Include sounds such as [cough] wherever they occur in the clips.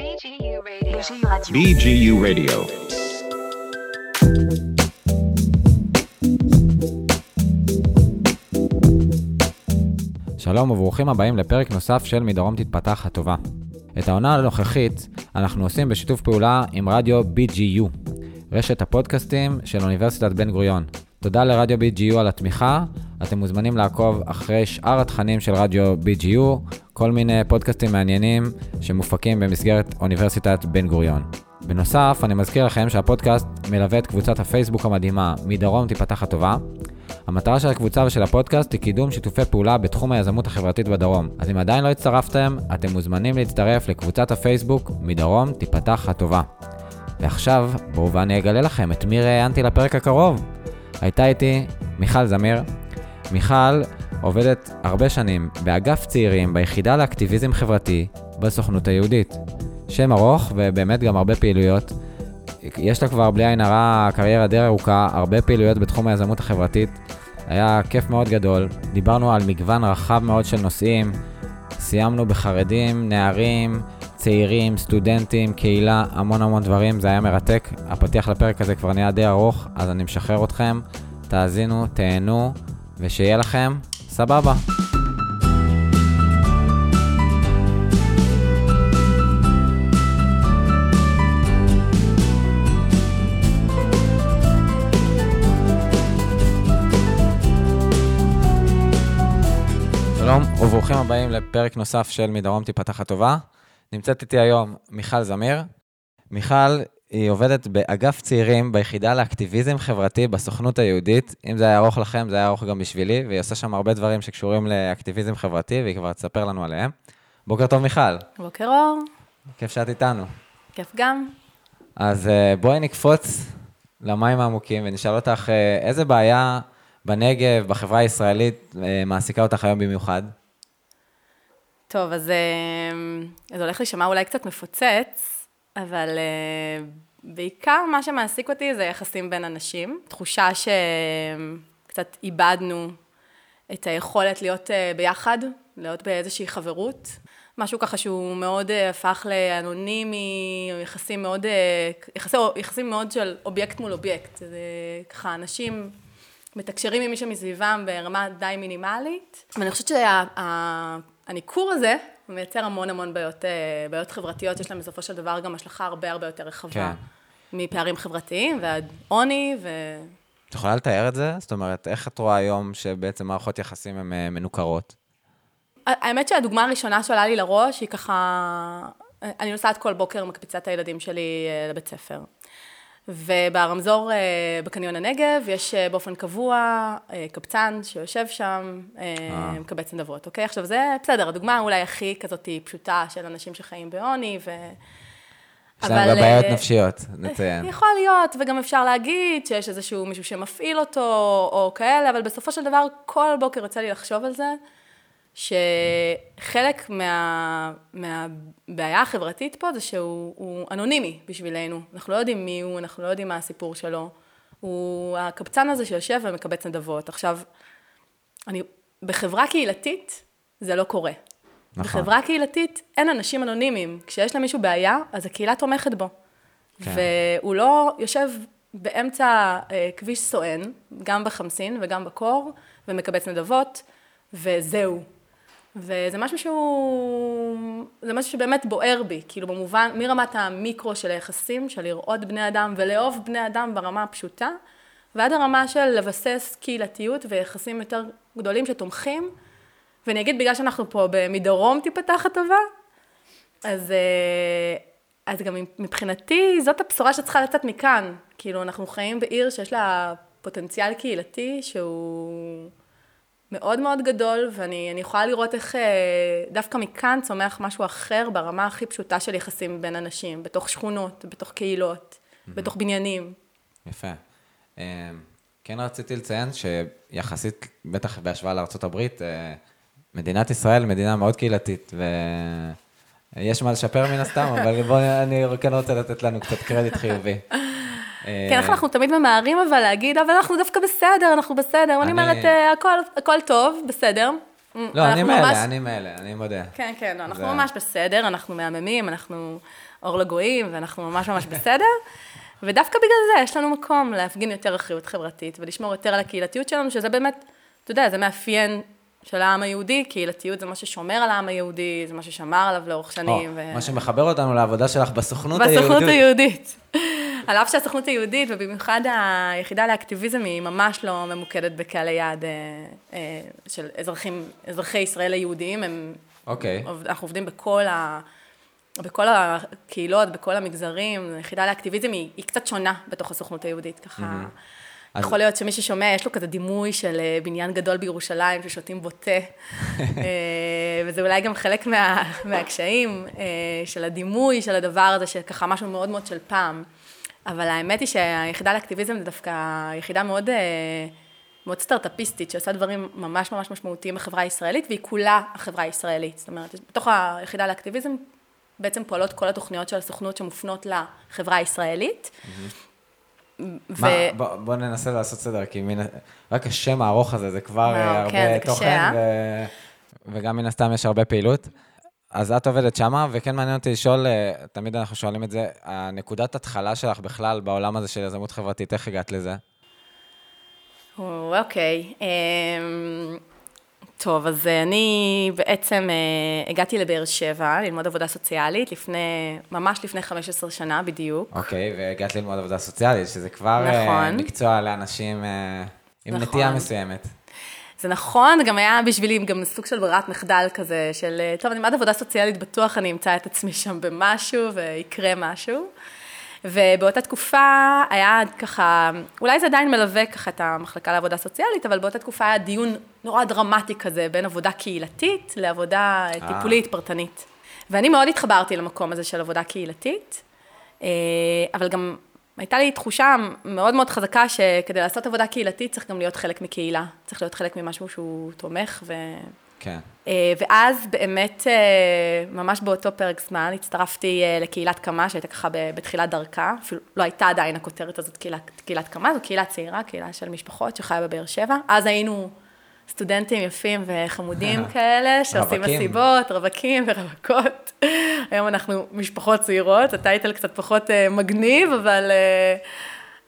BGU Radio. BGU Radio. שלום וברוכים הבאים לפרק נוסף של מדרום תתפתח הטובה. את העונה הנוכחית אנחנו עושים בשיתוף פעולה עם רדיו BGU, רשת הפודקאסטים של אוניברסיטת בן גוריון. תודה לרדיו BGU על התמיכה, אתם מוזמנים לעקוב אחרי שאר התכנים של רדיו BGU, כל מיני פודקאסטים מעניינים שמופקים במסגרת אוניברסיטת בן גוריון. בנוסף, אני מזכיר לכם שהפודקאסט מלווה את קבוצת הפייסבוק המדהימה מדרום תיפתח הטובה. המטרה של הקבוצה ושל הפודקאסט היא קידום שיתופי פעולה בתחום היזמות החברתית בדרום. אז אם עדיין לא הצטרפתם, אתם מוזמנים להצטרף לקבוצת הפייסבוק מדרום תיפתח הטובה. ועכשיו, בואו ואני אגלה לכם את מי ראיינתי לפרק הקרוב. הייתה איתי מיכל זמיר. מיכל עובדת הרבה שנים באגף צעירים ביחידה לאקטיביזם חברתי בסוכנות היהודית. שם ארוך ובאמת גם הרבה פעילויות. יש לה כבר בלי עין הרע קריירה די ארוכה, הרבה פעילויות בתחום היזמות החברתית. היה כיף מאוד גדול, דיברנו על מגוון רחב מאוד של נושאים, סיימנו בחרדים, נערים, צעירים, סטודנטים, קהילה, המון המון דברים, זה היה מרתק. הפתיח לפרק הזה כבר נהיה די ארוך, אז אני משחרר אתכם, תאזינו, תהנו, ושיהיה לכם סבבה. שלום וברוכים הבאים לפרק נוסף של מדרום תיפתח הטובה. נמצאת איתי היום מיכל זמיר. מיכל היא עובדת באגף צעירים ביחידה לאקטיביזם חברתי בסוכנות היהודית. אם זה היה ארוך לכם, זה היה ארוך גם בשבילי, והיא עושה שם הרבה דברים שקשורים לאקטיביזם חברתי, והיא כבר תספר לנו עליהם. בוקר טוב, מיכל. בוקר אור, כיף שאת איתנו. כיף גם. אז אה, בואי נקפוץ למים העמוקים ונשאל אותך אה, איזה בעיה בנגב, בחברה הישראלית, אה, מעסיקה אותך היום במיוחד? טוב, אז זה הולך להישמע אולי קצת מפוצץ, אבל אה, בעיקר מה שמעסיק אותי זה יחסים בין אנשים. תחושה שקצת איבדנו את היכולת להיות אה, ביחד, להיות באיזושהי חברות. משהו ככה שהוא מאוד אה, הפך לאנונימי, או יחסים מאוד, יחסי, יחסים מאוד של אובייקט מול אובייקט. זה ככה אנשים מתקשרים עם מישהו מסביבם ברמה די מינימלית. ואני חושבת שהניכור הזה מייצר המון המון בעיות, אה, בעיות חברתיות, יש להם בסופו של דבר גם השלכה הרבה הרבה יותר רחבה. כן. מפערים חברתיים ועד עוני ו... את יכולה לתאר את זה? זאת אומרת, איך את רואה היום שבעצם מערכות יחסים הן אה, מנוכרות? האמת שהדוגמה הראשונה שעולה לי לראש היא ככה, אני נוסעת כל בוקר, מקפיצה את הילדים שלי אה, לבית ספר. וברמזור אה, בקניון הנגב יש אה, באופן קבוע אה, קבצן שיושב שם, מקבץ נדבות, אוקיי? עכשיו זה בסדר, הדוגמה אולי הכי כזאת פשוטה של אנשים שחיים בעוני ו... יש להם גם בעיות נפשיות, נציין. יכול להיות, וגם אפשר להגיד שיש איזשהו מישהו שמפעיל אותו, או כאלה, אבל בסופו של דבר, כל בוקר יוצא לי לחשוב על זה, שחלק מה, מהבעיה החברתית פה זה שהוא אנונימי בשבילנו. אנחנו לא יודעים מי הוא, אנחנו לא יודעים מה הסיפור שלו. הוא הקבצן הזה שיושב ומקבץ נדבות. עכשיו, אני, בחברה קהילתית זה לא קורה. נכון. בחברה קהילתית אין אנשים אנונימיים. כשיש למישהו בעיה, אז הקהילה תומכת בו. כן. והוא לא יושב באמצע אה, כביש סואן, גם בחמסין וגם בקור, ומקבץ נדבות, וזהו. וזה משהו שהוא, זה משהו שבאמת בוער בי, כאילו במובן, מרמת המיקרו של היחסים, של לראות בני אדם ולאהוב בני אדם ברמה הפשוטה, ועד הרמה של לבסס קהילתיות ויחסים יותר גדולים שתומכים, ואני אגיד בגלל שאנחנו פה מדרום תיפתח הטובה, אז, אה, אז גם מבחינתי זאת הבשורה שצריכה לצאת מכאן, כאילו אנחנו חיים בעיר שיש לה פוטנציאל קהילתי שהוא... מאוד מאוד גדול, ואני יכולה לראות איך אה, דווקא מכאן צומח משהו אחר ברמה הכי פשוטה של יחסים בין אנשים, בתוך שכונות, בתוך קהילות, mm-hmm. בתוך בניינים. יפה. אה, כן רציתי לציין שיחסית, בטח בהשוואה לארה"ב, אה, מדינת ישראל מדינה מאוד קהילתית, ויש מה לשפר מן הסתם, אבל בואי, אני כן רוצה לתת לנו קצת קרדיט חיובי. [laughs] כן, איך אנחנו תמיד ממהרים אבל להגיד, אבל אנחנו דווקא בסדר, אנחנו בסדר. ואני אומרת, אה, הכל טוב, בסדר. לא, אני אנחנו מאלה, אני מאלה, אני מודה. כן, כן, אנחנו ממש בסדר, אנחנו מהממים, אנחנו אור לגויים, ואנחנו ממש ממש בסדר. ודווקא בגלל זה יש לנו מקום להפגין יותר אחריות חברתית ולשמור יותר על הקהילתיות שלנו, שזה באמת, אתה יודע, זה מאפיין של העם היהודי, קהילתיות זה מה ששומר על העם היהודי, זה מה ששמר עליו לאורך או, שנים. ו- מה שמחבר אותנו לעבודה שלך בסוכנות בסוכנות היהודית. על אף שהסוכנות היהודית, ובמיוחד היחידה לאקטיביזם, היא ממש לא ממוקדת בקהלי יעד אה, אה, של אזרחים, אזרחי ישראל היהודיים, הם, אוקיי. עובד- אנחנו עובדים בכל, ה, בכל הקהילות, בכל המגזרים, היחידה לאקטיביזם היא, היא קצת שונה בתוך הסוכנות היהודית, ככה. אז- יכול להיות שמי ששומע, יש לו כזה דימוי של אה, בניין גדול בירושלים, ששותים בו תה, [laughs] אה, וזה אולי גם חלק מה, מהקשיים של הדימוי של הדבר הזה, שככה משהו מאוד מאוד של פעם. אבל האמת היא שהיחידה לאקטיביזם זה דווקא יחידה מאוד, אה, מאוד סטארט-אפיסטית, שעושה דברים ממש ממש משמעותיים בחברה הישראלית, והיא כולה החברה הישראלית. זאת אומרת, בתוך היחידה לאקטיביזם בעצם פועלות כל התוכניות של הסוכנות שמופנות לחברה הישראלית. ו- מה, בוא, בוא ננסה לעשות סדר, כי מן, רק השם הארוך הזה, זה כבר וואו, אה, הרבה כן, זה קשה, תוכן, אה? ו... וגם מן הסתם יש הרבה פעילות. אז את עובדת שמה, וכן מעניין אותי לשאול, אה, תמיד אנחנו שואלים את זה, הנקודת התחלה שלך בכלל בעולם הזה של יזמות חברתית, איך הגעת לזה? או, אוקיי. אמ, טוב, אז אה, אני בעצם אה, הגעתי לבאר שבע ללמוד עבודה סוציאלית לפני, ממש לפני 15 שנה בדיוק. אוקיי, והגעת ללמוד עבודה סוציאלית, שזה כבר נכון. מקצוע לאנשים אה, עם נכון. נטייה מסוימת. זה נכון, גם היה בשבילי גם סוג של ברירת מחדל כזה, של, אה, טוב, אני אלמד עבודה סוציאלית, בטוח אני אמצא את עצמי שם במשהו ויקרה משהו. ובאותה תקופה היה ככה, אולי זה עדיין מלווה ככה את המחלקה לעבודה סוציאלית, אבל באותה תקופה היה דיון נורא דרמטי כזה בין עבודה קהילתית לעבודה אה, טיפולית פרטנית. ואני מאוד התחברתי למקום הזה של עבודה קהילתית, אה, אבל גם הייתה לי תחושה מאוד מאוד חזקה שכדי לעשות עבודה קהילתית צריך גם להיות חלק מקהילה, צריך להיות חלק ממשהו שהוא תומך ו... כן. אה, ואז באמת, אה, ממש באותו פרק זמן, הצטרפתי אה, לקהילת קמה, שהייתה ככה בתחילת דרכה, אפילו לא הייתה עדיין הכותרת הזאת קהילת, קהילת קמה, זו קהילה צעירה, קהילה של משפחות שחיה בבאר שבע. אז היינו סטודנטים יפים וחמודים [laughs] כאלה, שעושים רווקים. מסיבות, רווקים ורווקות. [laughs] היום אנחנו משפחות צעירות, הטייטל קצת פחות אה, מגניב, אבל... אה,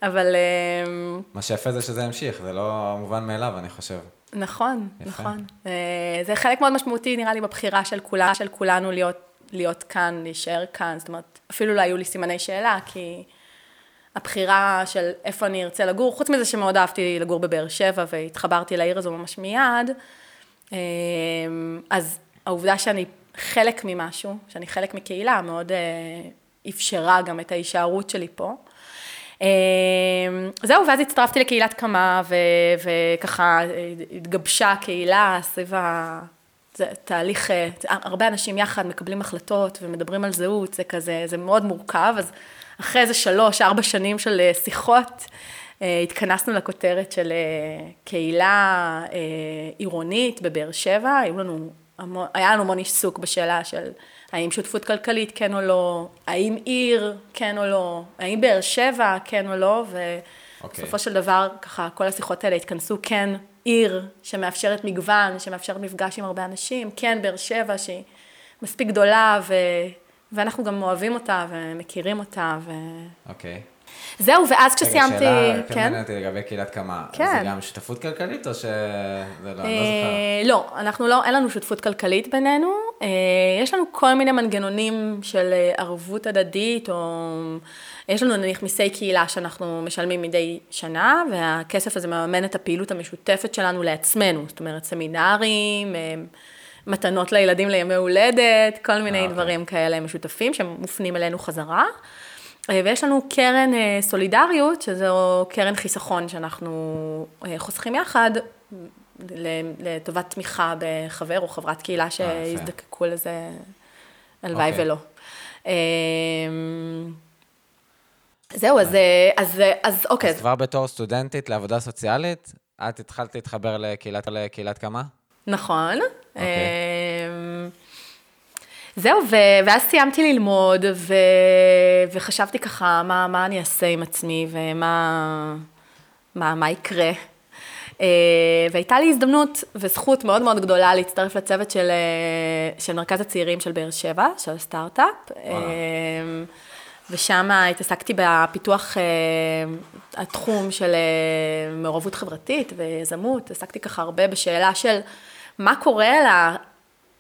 אבל אה, מה שיפה זה שזה המשיך, זה לא מובן מאליו, אני חושב. נכון, יפה. נכון. אה, זה חלק מאוד משמעותי, נראה לי, בבחירה של, כולה, של כולנו להיות, להיות כאן, להישאר כאן. זאת אומרת, אפילו לא היו לי סימני שאלה, כי הבחירה של איפה אני ארצה לגור, חוץ מזה שמאוד אהבתי לגור בבאר שבע והתחברתי לעיר הזו ממש מיד, אה, אז העובדה שאני חלק ממשהו, שאני חלק מקהילה, מאוד אה, אפשרה גם את ההישארות שלי פה. אה, זהו, ואז הצטרפתי לקהילת קמה, ו- וככה התגבשה הקהילה סביב ה... זה תהליך, הרבה אנשים יחד מקבלים החלטות ומדברים על זהות, זה כזה, זה מאוד מורכב, אז אחרי איזה שלוש, ארבע שנים של אה, שיחות, אה, התכנסנו לכותרת של אה, קהילה עירונית בבאר שבע, היו לנו, המון- היה לנו המון עיסוק בשאלה של האם שותפות כלכלית כן או לא, האם עיר כן או לא, האם באר שבע כן או לא, אוקיי. ובסופו של דבר, ככה, כל השיחות האלה התכנסו כן עיר שמאפשרת מגוון, שמאפשרת מפגש עם הרבה אנשים, כן באר שבע שהיא מספיק גדולה, ו... ואנחנו גם אוהבים אותה ומכירים אותה, ו... אוקיי. זהו, ואז רגע, כשסיימתי, שאלה, כן? מעניין אותי לגבי קהילת קמה. כן. זה גם שותפות כלכלית, או שזה לא, אני לא זוכר. אה, לא, אנחנו לא, אין לנו שותפות כלכלית בינינו. אה, יש לנו כל מיני מנגנונים של אה, ערבות הדדית, או יש לנו נניח מיסי קהילה שאנחנו משלמים מדי שנה, והכסף הזה מממן את הפעילות המשותפת שלנו לעצמנו. זאת אומרת, סמינרים, מתנות לילדים לימי הולדת, כל מיני אוקיי. דברים כאלה משותפים שמופנים אלינו חזרה. אה, ויש לנו קרן אה, סולידריות, שזו קרן חיסכון שאנחנו אה, חוסכים יחד לטובת תמיכה בחבר או חברת קהילה שיזדקקו לזה, הלוואי אוקיי. ולא. אה, זהו, אז, אה, אז, אה, אז אוקיי, אז כבר בתור סטודנטית לעבודה סוציאלית, את התחלת להתחבר לקהילת, לקהילת קמה? נכון. אוקיי. אמ, זהו, ו- ואז סיימתי ללמוד, ו- וחשבתי ככה, מה, מה אני אעשה עם עצמי, ומה מה, מה יקרה. אה, והייתה לי הזדמנות וזכות מאוד מאוד גדולה להצטרף לצוות של, אה, של מרכז הצעירים של באר שבע, של הסטארט-אפ. וואלה. ושם התעסקתי בפיתוח התחום של מעורבות חברתית ויזמות. עסקתי ככה הרבה בשאלה של מה קורה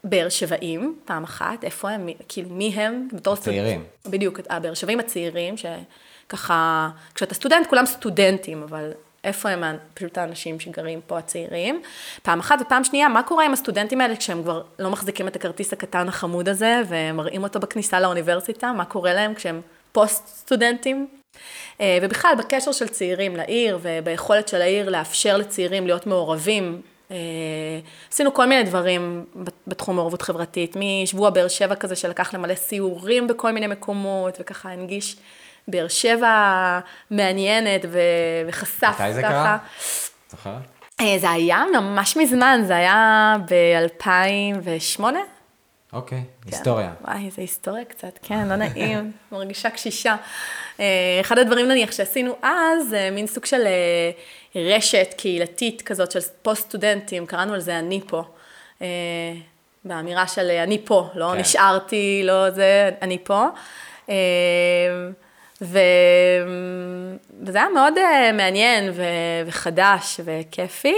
לבאר שבעים, פעם אחת, איפה הם, כאילו מי הם? בתור צעירים. סטוד... בדיוק, הבאר שבעים הצעירים, שככה, כשאתה סטודנט כולם סטודנטים, אבל איפה הם פשוט האנשים שגרים פה, הצעירים. פעם אחת, ופעם שנייה, מה קורה עם הסטודנטים האלה כשהם כבר לא מחזיקים את הכרטיס הקטן החמוד הזה, ומראים אותו בכניסה לאוניברסיטה, מה קורה להם כשהם פוסט-סטודנטים? אה, ובכלל, בקשר של צעירים לעיר, וביכולת של העיר לאפשר לצעירים להיות מעורבים. אה, עשינו כל מיני דברים בתחום מעורבות חברתית, משבוע באר שבע כזה שלקח למלא סיורים בכל מיני מקומות, וככה הנגיש באר שבע מעניינת וחשף ככה. מתי זה קרה? זוכרת? אה, זה היה ממש מזמן, זה היה ב-2008. אוקיי, היסטוריה. וואי, איזה היסטוריה קצת, כן, לא נעים, [laughs] מרגישה קשישה. אה, אחד הדברים נניח שעשינו אז, זה מין סוג של רשת קהילתית כזאת של פוסט-סטודנטים, קראנו על זה אני פה. באמירה של אני פה, לא כן. נשארתי, לא זה, אני פה. ו... וזה היה מאוד uh, מעניין ו... וחדש וכיפי.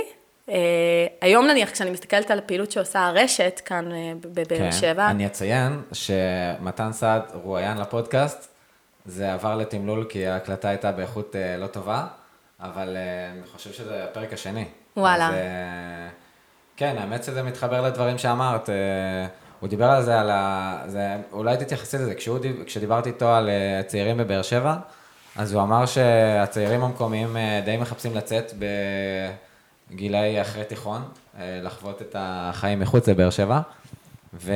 היום נניח, כשאני מסתכלת על הפעילות שעושה הרשת כאן בבאר כן. שבע. אני אציין שמתן סעד רואיין לפודקאסט, זה עבר לתמלול כי ההקלטה הייתה באיכות לא טובה, אבל uh, אני חושב שזה הפרק השני. וואלה. אז, uh, כן, האמת שזה מתחבר לדברים שאמרת. Uh, הוא דיבר על זה, על ה... זה... אולי תתייחסי לזה, כשהוא, כשדיברתי איתו על אה, הצעירים בבאר שבע, אז הוא אמר שהצעירים המקומיים אה, די מחפשים לצאת בגילאי אחרי תיכון, אה, לחוות את החיים מחוץ לבאר שבע, ו...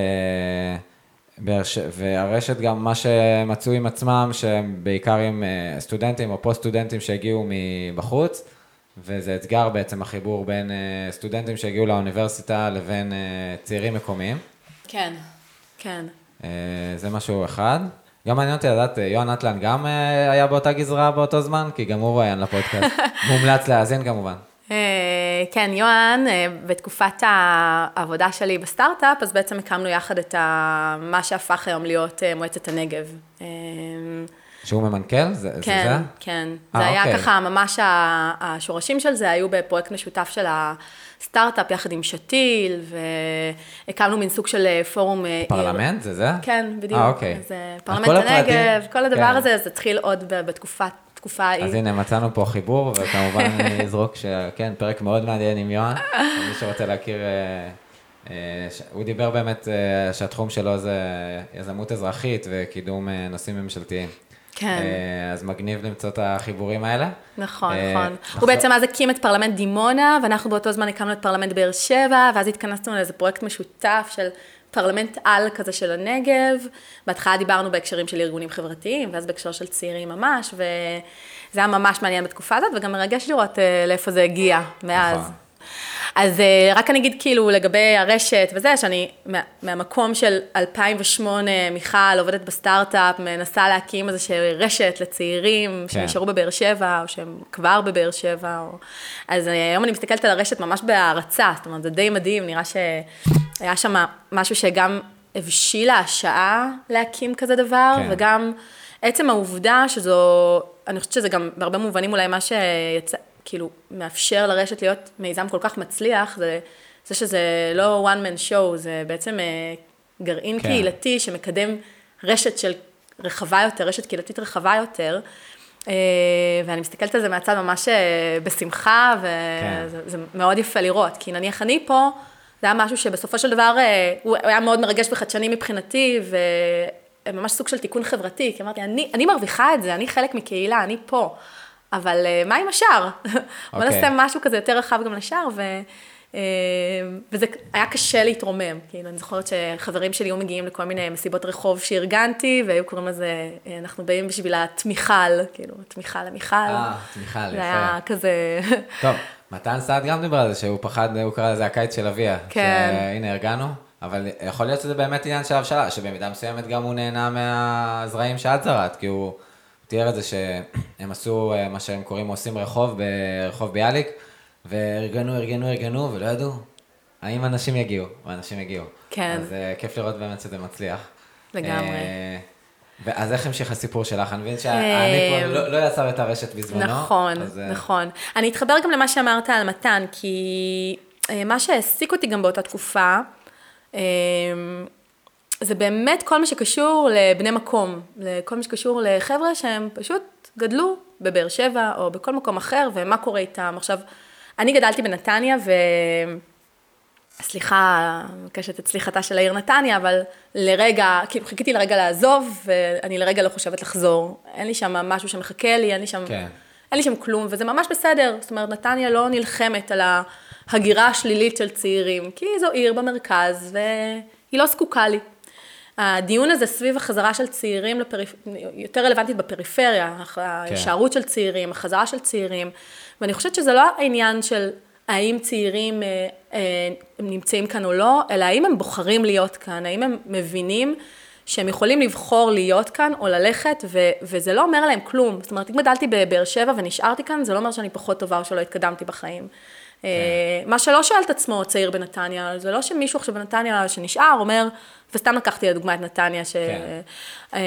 והרשת גם מה שמצאו עם עצמם, שהם בעיקר עם סטודנטים או פוסט-סטודנטים שהגיעו מבחוץ, וזה אתגר בעצם החיבור בין סטודנטים שהגיעו לאוניברסיטה לבין צעירים מקומיים. כן, כן. אה, זה משהו אחד. גם מעניין אותי לדעת, אה, יוהן אטלן גם אה, היה באותה גזרה באותו זמן? כי גם הוא רואיין לפודקאסט. [laughs] מומלץ להאזין כמובן. כן, יוהן, בתקופת העבודה שלי בסטארט-אפ, אז בעצם הקמנו יחד את מה שהפך היום להיות מועצת הנגב. שהוא ממנכ"ל? זה כן, זה? כן, כן. זה היה אוקיי. ככה, ממש השורשים של זה היו בפרויקט משותף של סטארט-אפ יחד עם שתיל, והקמנו מין סוג של אה, פורום... אה, פרלמנט זה זה? כן, בדיוק. אה, אוקיי. זה פרלמנט הנגב, כל הדבר כן. הזה, זה התחיל עוד בתקופה תקופה ההיא. אז הנה, מצאנו פה חיבור, וכמובן [laughs] אני אזרוק שכן, פרק מאוד מעניין עם יוהן, מי שרוצה להכיר, הוא דיבר באמת שהתחום שלו זה יזמות אזרחית וקידום נושאים ממשלתיים. כן. אה, אז מגניב למצוא את החיבורים האלה. נכון, אה, נכון. הוא בעצם אז הקים את פרלמנט דימונה, ואנחנו באותו זמן הקמנו את פרלמנט באר שבע, ואז התכנסנו לאיזה פרויקט משותף של פרלמנט על כזה של הנגב. בהתחלה דיברנו בהקשרים של ארגונים חברתיים, ואז בהקשר של צעירים ממש, וזה היה ממש מעניין בתקופה הזאת, וגם מרגש לראות אה, לאיפה זה הגיע מאז. נכון. אז אה, רק אני אגיד כאילו לגבי הרשת וזה, שאני מה, מהמקום של 2008, מיכל עובדת בסטארט-אפ, מנסה להקים איזושהי רשת לצעירים כן. שנשארו בבאר שבע, או שהם כבר בבאר שבע, או... אז אה, היום אני מסתכלת על הרשת ממש בהערצה, זאת אומרת, זה די מדהים, נראה שהיה שם משהו שגם הבשילה השעה להקים כזה דבר, כן. וגם עצם העובדה שזו, אני חושבת שזה גם בהרבה מובנים אולי מה שיצא... כאילו מאפשר לרשת להיות מיזם כל כך מצליח, זה, זה שזה לא one man show, זה בעצם אה, גרעין כן. קהילתי שמקדם רשת של רחבה יותר, רשת קהילתית רחבה יותר. אה, ואני מסתכלת על זה מהצד ממש אה, בשמחה, וזה כן. מאוד יפה לראות, כי נניח אני פה, זה היה משהו שבסופו של דבר, הוא היה מאוד מרגש וחדשני מבחינתי, וממש סוג של תיקון חברתי, כי אמרתי, אני, אני מרוויחה את זה, אני חלק מקהילה, אני פה. אבל uh, מה עם השאר? Okay. [laughs] בוא אוקיי. נעשה משהו כזה יותר רחב גם לשאר, ו, וזה היה קשה להתרומם. כאילו, אני זוכרת שחברים שלי היו מגיעים לכל מיני מסיבות רחוב שארגנתי, והיו קוראים לזה, אה, אנחנו באים בשביל התמיכל, כאילו, תמיכה למיכל. אה, תמיכל, יפה. זה היה כזה... [laughs] טוב, מתן סעד גם דיבר על זה, שהוא פחד, הוא קרא לזה הקיץ של אביה. כן. שהנה, הרגענו. אבל יכול להיות שזה באמת עניין של הבשלה, שבמידה מסוימת גם הוא נהנה מהזרעים שאת זרעת, כי הוא... תיאר את זה שהם עשו אה, מה שהם קוראים עושים רחוב ברחוב ביאליק, וארגנו, ארגנו, ארגנו, ולא ידעו האם אנשים יגיעו, ואנשים יגיעו. כן. אז uh, כיף לראות באמת שזה מצליח. לגמרי. Uh, ואז איך המשיך הסיפור שלך? אני מבין שאני כבר לא, לא יצר את הרשת בזמנו. נכון, אז, אה, נכון. אני אתחבר גם למה שאמרת על מתן, כי אה, מה שהעסיק אותי גם באותה תקופה, אה, זה באמת כל מה שקשור לבני מקום, כל מה שקשור לחבר'ה שהם פשוט גדלו בבאר שבע או בכל מקום אחר, ומה קורה איתם. עכשיו, אני גדלתי בנתניה, ו... סליחה, מבקשת את סליחתה של העיר נתניה, אבל לרגע, כאילו חיכיתי לרגע לעזוב, ואני לרגע לא חושבת לחזור. אין לי שם משהו שמחכה לי, אין לי שם, כן. אין לי שם כלום, וזה ממש בסדר. זאת אומרת, נתניה לא נלחמת על ההגירה השלילית של צעירים, כי זו עיר במרכז, והיא לא זקוקה לי. הדיון הזה סביב החזרה של צעירים, לפריפ... יותר רלוונטית בפריפריה, ההישארות כן. של צעירים, החזרה של צעירים, ואני חושבת שזה לא העניין של האם צעירים אה, אה, נמצאים כאן או לא, אלא האם הם בוחרים להיות כאן, האם הם מבינים שהם יכולים לבחור להיות כאן או ללכת, ו- וזה לא אומר להם כלום. זאת אומרת, אם גדלתי בבאר שבע ונשארתי כאן, זה לא אומר שאני פחות טובה או שלא התקדמתי בחיים. כן. מה שלא שואל את עצמו צעיר בנתניה, זה לא שמישהו עכשיו בנתניה שנשאר אומר, וסתם לקחתי לדוגמה את נתניה, ש... כן.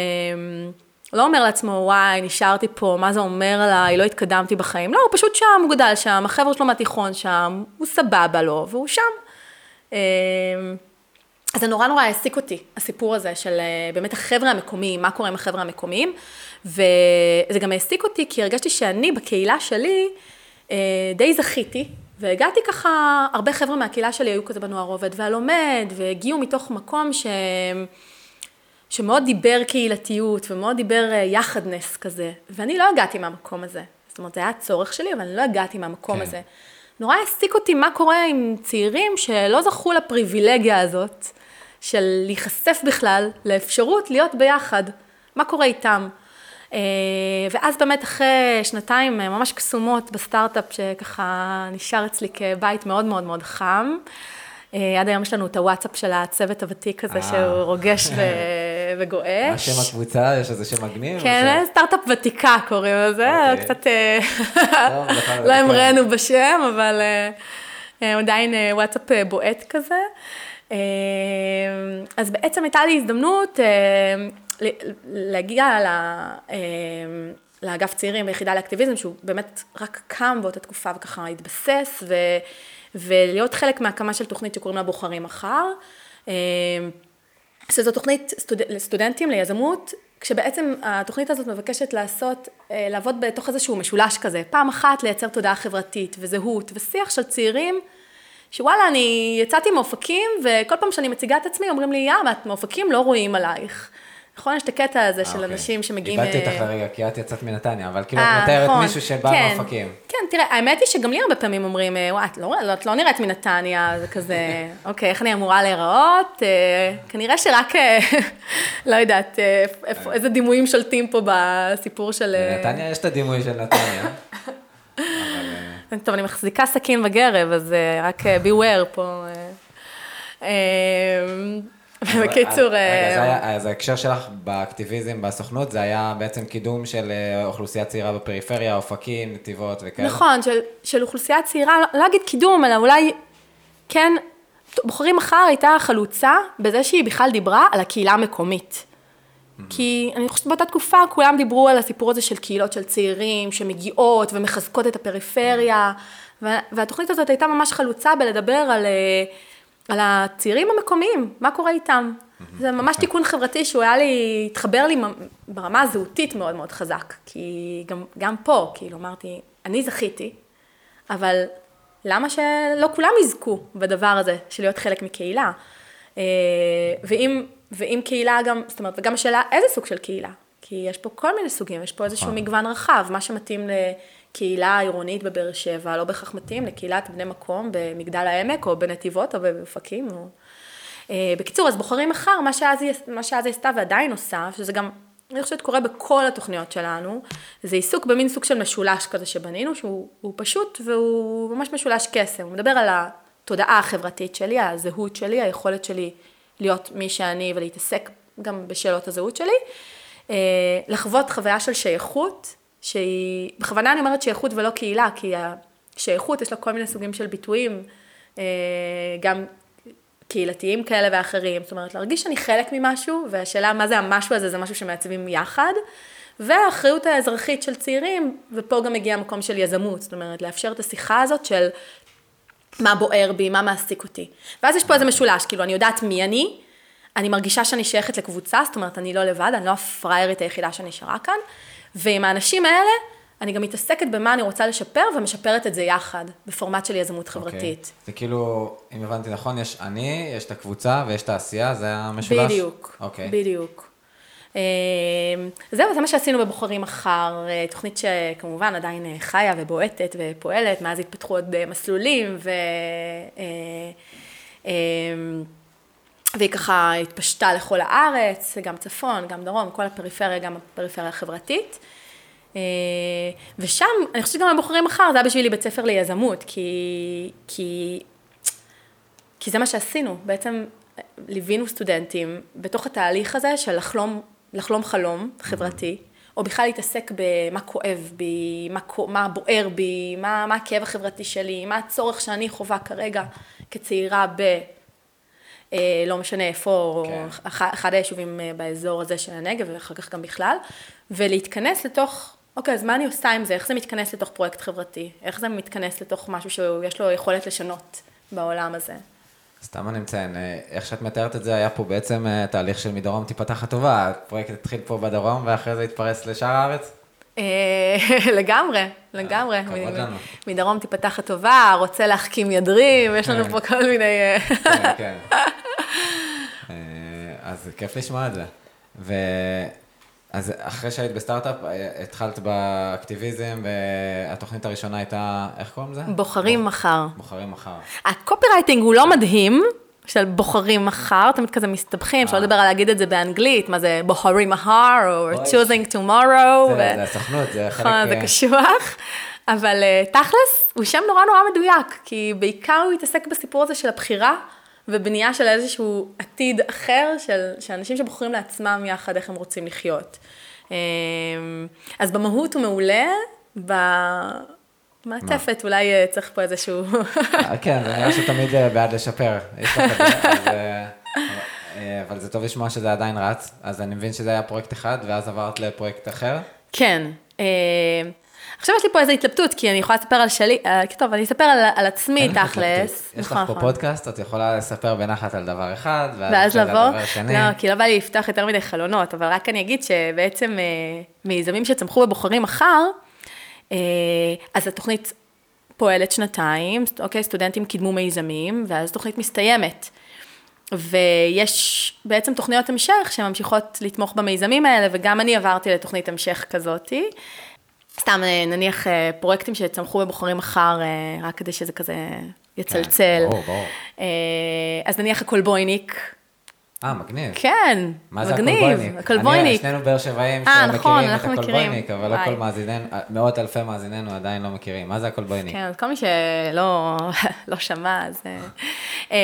לא אומר לעצמו, וואי, נשארתי פה, מה זה אומר עליי, לא התקדמתי בחיים. לא, הוא פשוט שם, הוא גדל שם, החבר'ה שלו מהתיכון שם, הוא סבבה לו, והוא שם. אמ, אז זה נורא נורא העסיק אותי, הסיפור הזה של אה, באמת החבר'ה המקומיים, מה קורה עם החבר'ה המקומיים, וזה גם העסיק אותי כי הרגשתי שאני בקהילה שלי אה, די זכיתי, והגעתי ככה, הרבה חבר'ה מהקהילה שלי היו כזה בנוער עובד והלומד, והגיעו מתוך מקום שהם... שמאוד דיבר קהילתיות ומאוד דיבר אה, יחדנס כזה, ואני לא הגעתי מהמקום הזה. זאת אומרת, זה היה הצורך שלי, אבל אני לא הגעתי מהמקום כן. הזה. נורא העסיק אותי מה קורה עם צעירים שלא זכו לפריבילגיה הזאת של להיחשף בכלל לאפשרות להיות ביחד. מה קורה איתם? אה, ואז באמת אחרי שנתיים אה, ממש קסומות בסטארט-אפ שככה נשאר אצלי כבית מאוד מאוד מאוד חם, אה, עד היום יש לנו את הוואטסאפ של הצוות הוותיק הזה, שהוא רוגש [laughs] וגועש. מה שם הקבוצה? יש איזה שם מגניב? כן, סטארט-אפ ותיקה קוראים לזה, אוקיי. קצת [laughs] לא המראנו בשם, אבל עדיין וואטסאפ בועט כזה. אז בעצם הייתה לי הזדמנות להגיע לאגף צעירים ביחידה לאקטיביזם, שהוא באמת רק קם באותה תקופה וככה התבסס, ו... ולהיות חלק מהקמה של תוכנית שקוראים לה בוחרים מחר. אה, שזו תוכנית סטוד... לסטודנטים ליזמות, כשבעצם התוכנית הזאת מבקשת לעשות, אה, לעבוד בתוך איזשהו משולש כזה. פעם אחת לייצר תודעה חברתית וזהות ושיח של צעירים, שוואלה, אני יצאתי מאופקים, וכל פעם שאני מציגה את עצמי אומרים לי, יא, את מאופקים לא רואים עלייך. נכון? יש את הקטע הזה של אוקיי. אנשים שמגיעים... איבדתי אותך לרגע, כי את יצאת מנתניה, אבל כאילו את מתארת נכון. מישהו שבא כן. מאופקים. כן, תראה, האמת היא שגם לי הרבה פעמים אומרים, וואי, את לא, את לא נראית מנתניה, זה כזה, [laughs] אוקיי, איך אני אמורה להיראות? כנראה שרק, [laughs] לא יודעת, איזה דימויים שולטים פה בסיפור של... בנתניה יש את הדימוי של נתניה. [laughs] טוב, אני מחזיקה סכין בגרב, אז רק beware פה. בקיצור... רגע, אז ההקשר שלך באקטיביזם, בסוכנות, זה היה בעצם קידום של אה, אוכלוסייה צעירה בפריפריה, אופקים, נתיבות וכאלה? נכון, של, של אוכלוסייה צעירה, לא אגיד קידום, אלא אולי כן, בוחרים מחר הייתה חלוצה בזה שהיא בכלל דיברה על הקהילה המקומית. כי אני חושבת באותה תקופה כולם דיברו על הסיפור הזה של קהילות של צעירים שמגיעות ומחזקות את הפריפריה, והתוכנית הזאת הייתה ממש חלוצה בלדבר על... אה, על הצעירים המקומיים, מה קורה איתם. זה ממש תיקון חברתי שהוא היה לי, התחבר לי ברמה הזהותית מאוד מאוד חזק. כי גם, גם פה, כאילו, אמרתי, אני זכיתי, אבל למה שלא כולם יזכו בדבר הזה, של להיות חלק מקהילה? אה, ואם, ואם קהילה גם, זאת אומרת, וגם השאלה, איזה סוג של קהילה? כי יש פה כל מיני סוגים, יש פה איזשהו נכון. מגוון רחב, מה שמתאים ל... קהילה עירונית בבאר שבע, לא בהכרח מתאים לקהילת בני מקום במגדל העמק, או בנתיבות, או באופקים. או... אה, בקיצור, אז בוחרים מחר, מה שאז, מה שאז היא עשתה ועדיין עושה, שזה גם, אני חושבת, קורה בכל התוכניות שלנו, זה עיסוק במין סוג של משולש כזה שבנינו, שהוא פשוט והוא ממש משולש קסם. הוא מדבר על התודעה החברתית שלי, הזהות שלי, היכולת שלי להיות מי שאני ולהתעסק גם בשאלות הזהות שלי, אה, לחוות חוויה של שייכות, שהיא, בכוונה אני אומרת שייכות ולא קהילה, כי שייכות, יש לו כל מיני סוגים של ביטויים, אה, גם קהילתיים כאלה ואחרים. זאת אומרת, להרגיש שאני חלק ממשהו, והשאלה מה זה המשהו הזה, זה משהו שמעצבים יחד. והאחריות האזרחית של צעירים, ופה גם מגיע המקום של יזמות, זאת אומרת, לאפשר את השיחה הזאת של מה בוער בי, מה מעסיק אותי. ואז יש פה איזה משולש, כאילו, אני יודעת מי אני, אני מרגישה שאני שייכת לקבוצה, זאת אומרת, אני לא לבד, אני לא הפראיירית היחידה שנשארה כאן, ועם האנשים האלה, אני גם מתעסקת במה אני רוצה לשפר, ומשפרת את זה יחד, בפורמט של יזמות חברתית. אוקיי. זה כאילו, אם הבנתי נכון, יש אני, יש את הקבוצה ויש את העשייה, זה המשולש? בדיוק, אוקיי. בדיוק. אה, זהו, זה מה שעשינו בבוחרים מחר, אה, תוכנית שכמובן עדיין אה, חיה ובועטת ופועלת, מאז התפתחו עוד מסלולים, ו... והיא ככה התפשטה לכל הארץ, גם צפון, גם דרום, כל הפריפריה, גם הפריפריה החברתית. ושם, אני חושבת שגם הבוחרים מחר, זה היה בשבילי בית ספר ליזמות, כי, כי, כי זה מה שעשינו, בעצם ליווינו סטודנטים בתוך התהליך הזה של לחלום לחלום חלום חברתי, או בכלל להתעסק במה כואב בי, מה, מה בוער בי, מה, מה הכאב החברתי שלי, מה הצורך שאני חווה כרגע כצעירה ב... אה, לא משנה איפה, כן. אחד, אחד היישובים אה, באזור הזה של הנגב, ואחר כך גם בכלל, ולהתכנס לתוך, אוקיי, אז מה אני עושה עם זה? איך זה מתכנס לתוך פרויקט חברתי? איך זה מתכנס לתוך משהו שיש לו יכולת לשנות בעולם הזה? סתם אני מציין, אה, איך שאת מתארת את זה, היה פה בעצם תהליך של מדרום תיפתח הטובה, הפרויקט התחיל פה בדרום ואחרי זה התפרס לשאר הארץ? [laughs] לגמרי, לגמרי. כבוד לנו. מדרום תיפתח הטובה, רוצה להחכים ידרים, יש לנו כן. פה כל מיני... כן, כן. [laughs] אז כיף לשמוע את זה. אז אחרי שהיית בסטארט-אפ, התחלת באקטיביזם, והתוכנית הראשונה הייתה, איך קוראים לזה? בוחרים מחר. בוחרים מחר. הקופירייטינג הוא לא מדהים, של בוחרים מחר, תמיד כזה מסתבכים, אפשר לדבר על להגיד את זה באנגלית, מה זה בוחרים מחר, או choosing tomorrow. זה הסוכנות, זה חלק... נכון, זה קשוח. אבל תכלס, הוא שם נורא נורא מדויק, כי בעיקר הוא התעסק בסיפור הזה של הבחירה. ובנייה של איזשהו עתיד אחר, של, של אנשים שבוחרים לעצמם יחד איך הם רוצים לחיות. אמ, אז במהות הוא מעולה, במעטפת אולי אה, צריך פה איזשהו... אה, כן, זה נראה שתמיד אה, בעד לשפר. אבל זה טוב לשמוע שזה עדיין רץ, אז אני מבין שזה היה פרויקט אחד, ואז עברת לפרויקט אחר. כן. עכשיו יש לי פה איזו התלבטות, כי אני יכולה לספר על שלי, אה, טוב, אני אספר על, על עצמי תכלס. יש לך נכון, פה נכון. פודקאסט, את יכולה לספר בנחת על דבר אחד, ואז לבוא, דבר שני. לא, כי לא בא לי לפתוח יותר מדי חלונות, אבל רק אני אגיד שבעצם אה, מיזמים שצמחו בבוחרים מחר, אה, אז התוכנית פועלת שנתיים, אוקיי, סטודנטים קידמו מיזמים, ואז תוכנית מסתיימת. ויש בעצם תוכניות המשך שממשיכות לתמוך במיזמים האלה, וגם אני עברתי לתוכנית המשך כזאתי. סתם אה, נניח אה, פרויקטים שצמחו בבוחרים מחר, אה, רק כדי שזה כזה יצלצל. כן, ברור, ברור. אז נניח הכולבויניק, אה, מגניב. כן, מה זה מגניב? הכולבויניק. אני, שנינו באר שבעים נכון, שמכירים את הכולבויניק, אבל לא כל מאזיננו, מאות אלפי מאזיננו עדיין לא מכירים. מה זה הכולבויניק? כן, כל מי שלא [laughs] לא שמע, אז... אה,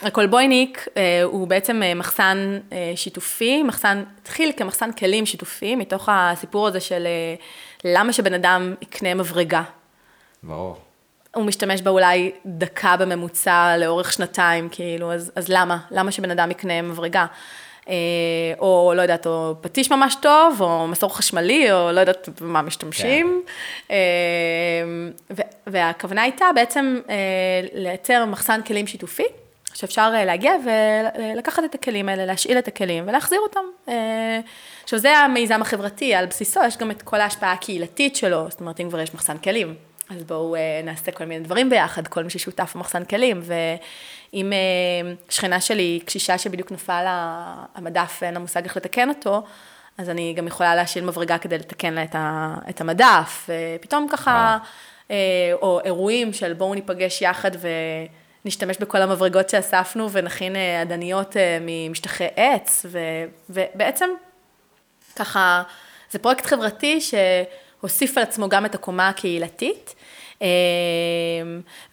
הכולבויניק אה, הוא בעצם אה, מחסן שיתופי, מחסן, התחיל כמחסן כלים שיתופי, מתוך הסיפור הזה של למה שבן אדם יקנה מברגה. ברור. הוא משתמש בה אולי דקה בממוצע לאורך שנתיים, כאילו, אז, אז למה? למה שבן אדם יקנה מברגה? אה, או לא יודעת, או פטיש ממש טוב, או מסור חשמלי, או לא יודעת במה משתמשים. כן. אה, והכוונה הייתה בעצם אה, לייצר מחסן כלים שיתופי, שאפשר להגיע ולקחת את הכלים האלה, להשאיל את הכלים ולהחזיר אותם. עכשיו זה המיזם החברתי, על בסיסו יש גם את כל ההשפעה הקהילתית שלו, זאת אומרת אם כבר יש מחסן כלים. אז בואו uh, נעשה כל מיני דברים ביחד, כל מי ששותף במחסן כלים, ואם uh, שכנה שלי, קשישה שבדיוק נפל המדף ואין לה מושג איך לתקן אותו, אז אני גם יכולה להשאיל מברגה כדי לתקן לה את, ה, את המדף, ופתאום ככה, uh, או אירועים של בואו ניפגש יחד ונשתמש בכל המברגות שאספנו ונכין עדניות ממשטחי עץ, ו, ובעצם ככה, זה פרויקט חברתי ש... הוסיף על עצמו גם את הקומה הקהילתית,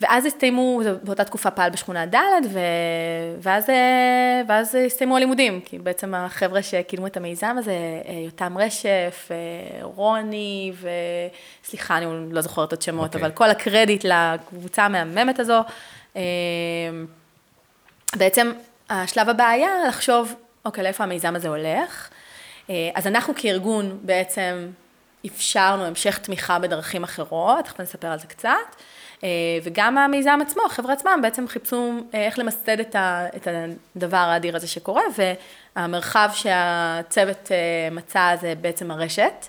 ואז הסתיימו, באותה תקופה פעל בשכונה ד', ו... ואז, אה, ואז הסתיימו הלימודים, כי בעצם החבר'ה שקידמו את המיזם הזה, אה, יותם רשף, רוני, וסליחה, אני לא זוכרת עוד שמות, okay. אבל כל הקרדיט לקבוצה המהממת הזו. בעצם השלב הבא היה לחשוב, אוקיי, לאיפה המיזם הזה הולך? אז אנחנו כארגון בעצם אפשרנו המשך תמיכה בדרכים אחרות, תכף נספר על זה קצת, וגם המיזם עצמו, החבר'ה עצמם בעצם חיפשו איך למסד את, הדבר האדיר הזה שקורה, והמרחב שהצוות מצא זה בעצם הרשת.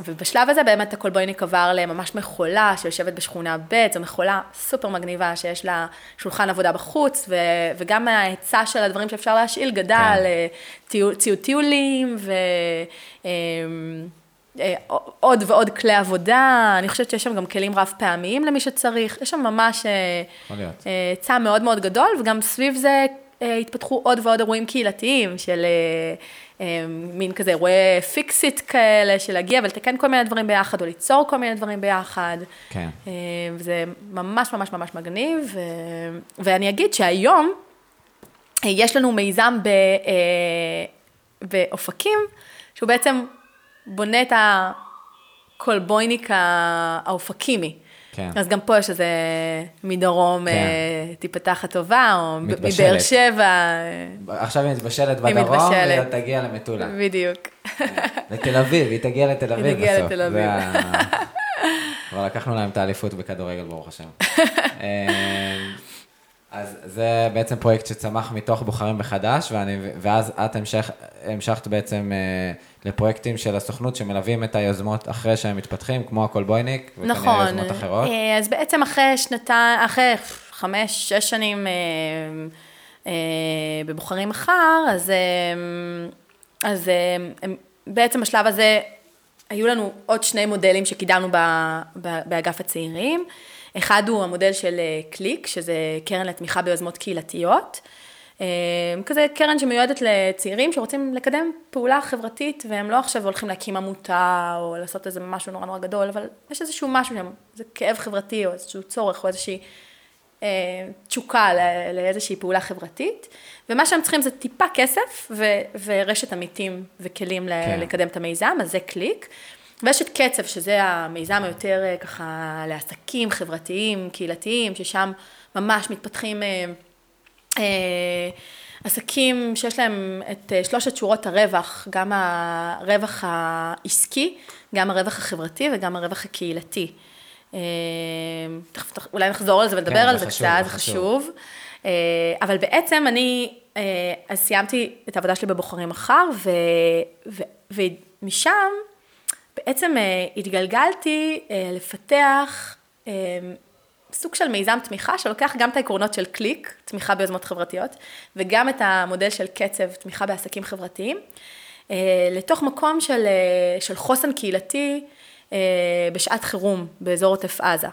ובשלב הזה באמת הקולבויניק עבר לממש מכולה שיושבת בשכונה ב', זו מכולה סופר מגניבה שיש לה שולחן עבודה בחוץ, ו, וגם ההיצע של הדברים שאפשר להשאיל גדל, כן. ציוד טיולים ועוד ועוד כלי עבודה, אני חושבת שיש שם גם כלים רב פעמיים למי שצריך, יש שם ממש היצע מאוד מאוד גדול, וגם סביב זה התפתחו עוד ועוד אירועים קהילתיים של מין כזה אירועי פיקסיט כאלה, של להגיע ולתקן כל מיני דברים ביחד, או ליצור כל מיני דברים ביחד. כן. וזה ממש ממש ממש מגניב, ואני אגיד שהיום יש לנו מיזם באופקים, שהוא בעצם בונה את הקולבויניק האופקימי. כן. אז גם פה יש איזה מדרום כן. תיפתח הטובה, או. מבאר שבע. עכשיו היא מתבשלת היא בדרום, מתבשלת. ותגיע למטולה. בדיוק. לתל אביב, היא תגיע לתל אביב בסוף. תגיע לתל אביב. כבר לקחנו להם את האליפות בכדורגל, ברוך השם. [laughs] אה, אז זה בעצם פרויקט שצמח מתוך בוחרים בחדש, ואני, ואז את המשך, המשכת בעצם אה, לפרויקטים של הסוכנות שמלווים את היוזמות אחרי שהם מתפתחים, כמו הקולבויניק, וכנראה נכון. יוזמות אחרות. אה, אז בעצם אחרי שנתיים, אחרי חמש, שש שנים אה, אה, בבוחרים מחר, אז, אה, אז אה, בעצם בשלב הזה היו לנו עוד שני מודלים שקידמנו ב- ב- באגף הצעירים. אחד הוא המודל של אה, קליק, שזה קרן לתמיכה ביוזמות קהילתיות. אה, כזה קרן שמיועדת לצעירים שרוצים לקדם פעולה חברתית, והם לא עכשיו הולכים להקים עמותה או לעשות איזה משהו נורא נורא גדול, אבל יש איזשהו משהו שם, איזה כאב חברתי או איזשהו צורך או איזושהי אה, תשוקה ל- לאיזושהי פעולה חברתית, ומה שהם צריכים זה טיפה כסף ו- ורשת עמיתים וכלים ל- כן. לקדם את המיזם, אז זה קליק. ויש את קצב, שזה המיזם היותר אה, ככה לעסקים חברתיים, קהילתיים, ששם ממש מתפתחים אה, עסקים שיש להם את אה, שלושת שורות הרווח, גם הרווח העסקי, גם הרווח החברתי וגם הרווח הקהילתי. אה, תכף, אולי נחזור על זה ונדבר כן, על זה חשוב, קצת, זה חשוב. אה, אבל בעצם אני, אה, אז סיימתי את העבודה שלי בבוחרים מחר, ו, ו, ומשם בעצם אה, התגלגלתי אה, לפתח אה, סוג של מיזם תמיכה שלוקח גם את העקרונות של קליק, תמיכה ביוזמות חברתיות, וגם את המודל של קצב, תמיכה בעסקים חברתיים, אה, לתוך מקום של, אה, של חוסן קהילתי אה, בשעת חירום באזור עוטף עזה.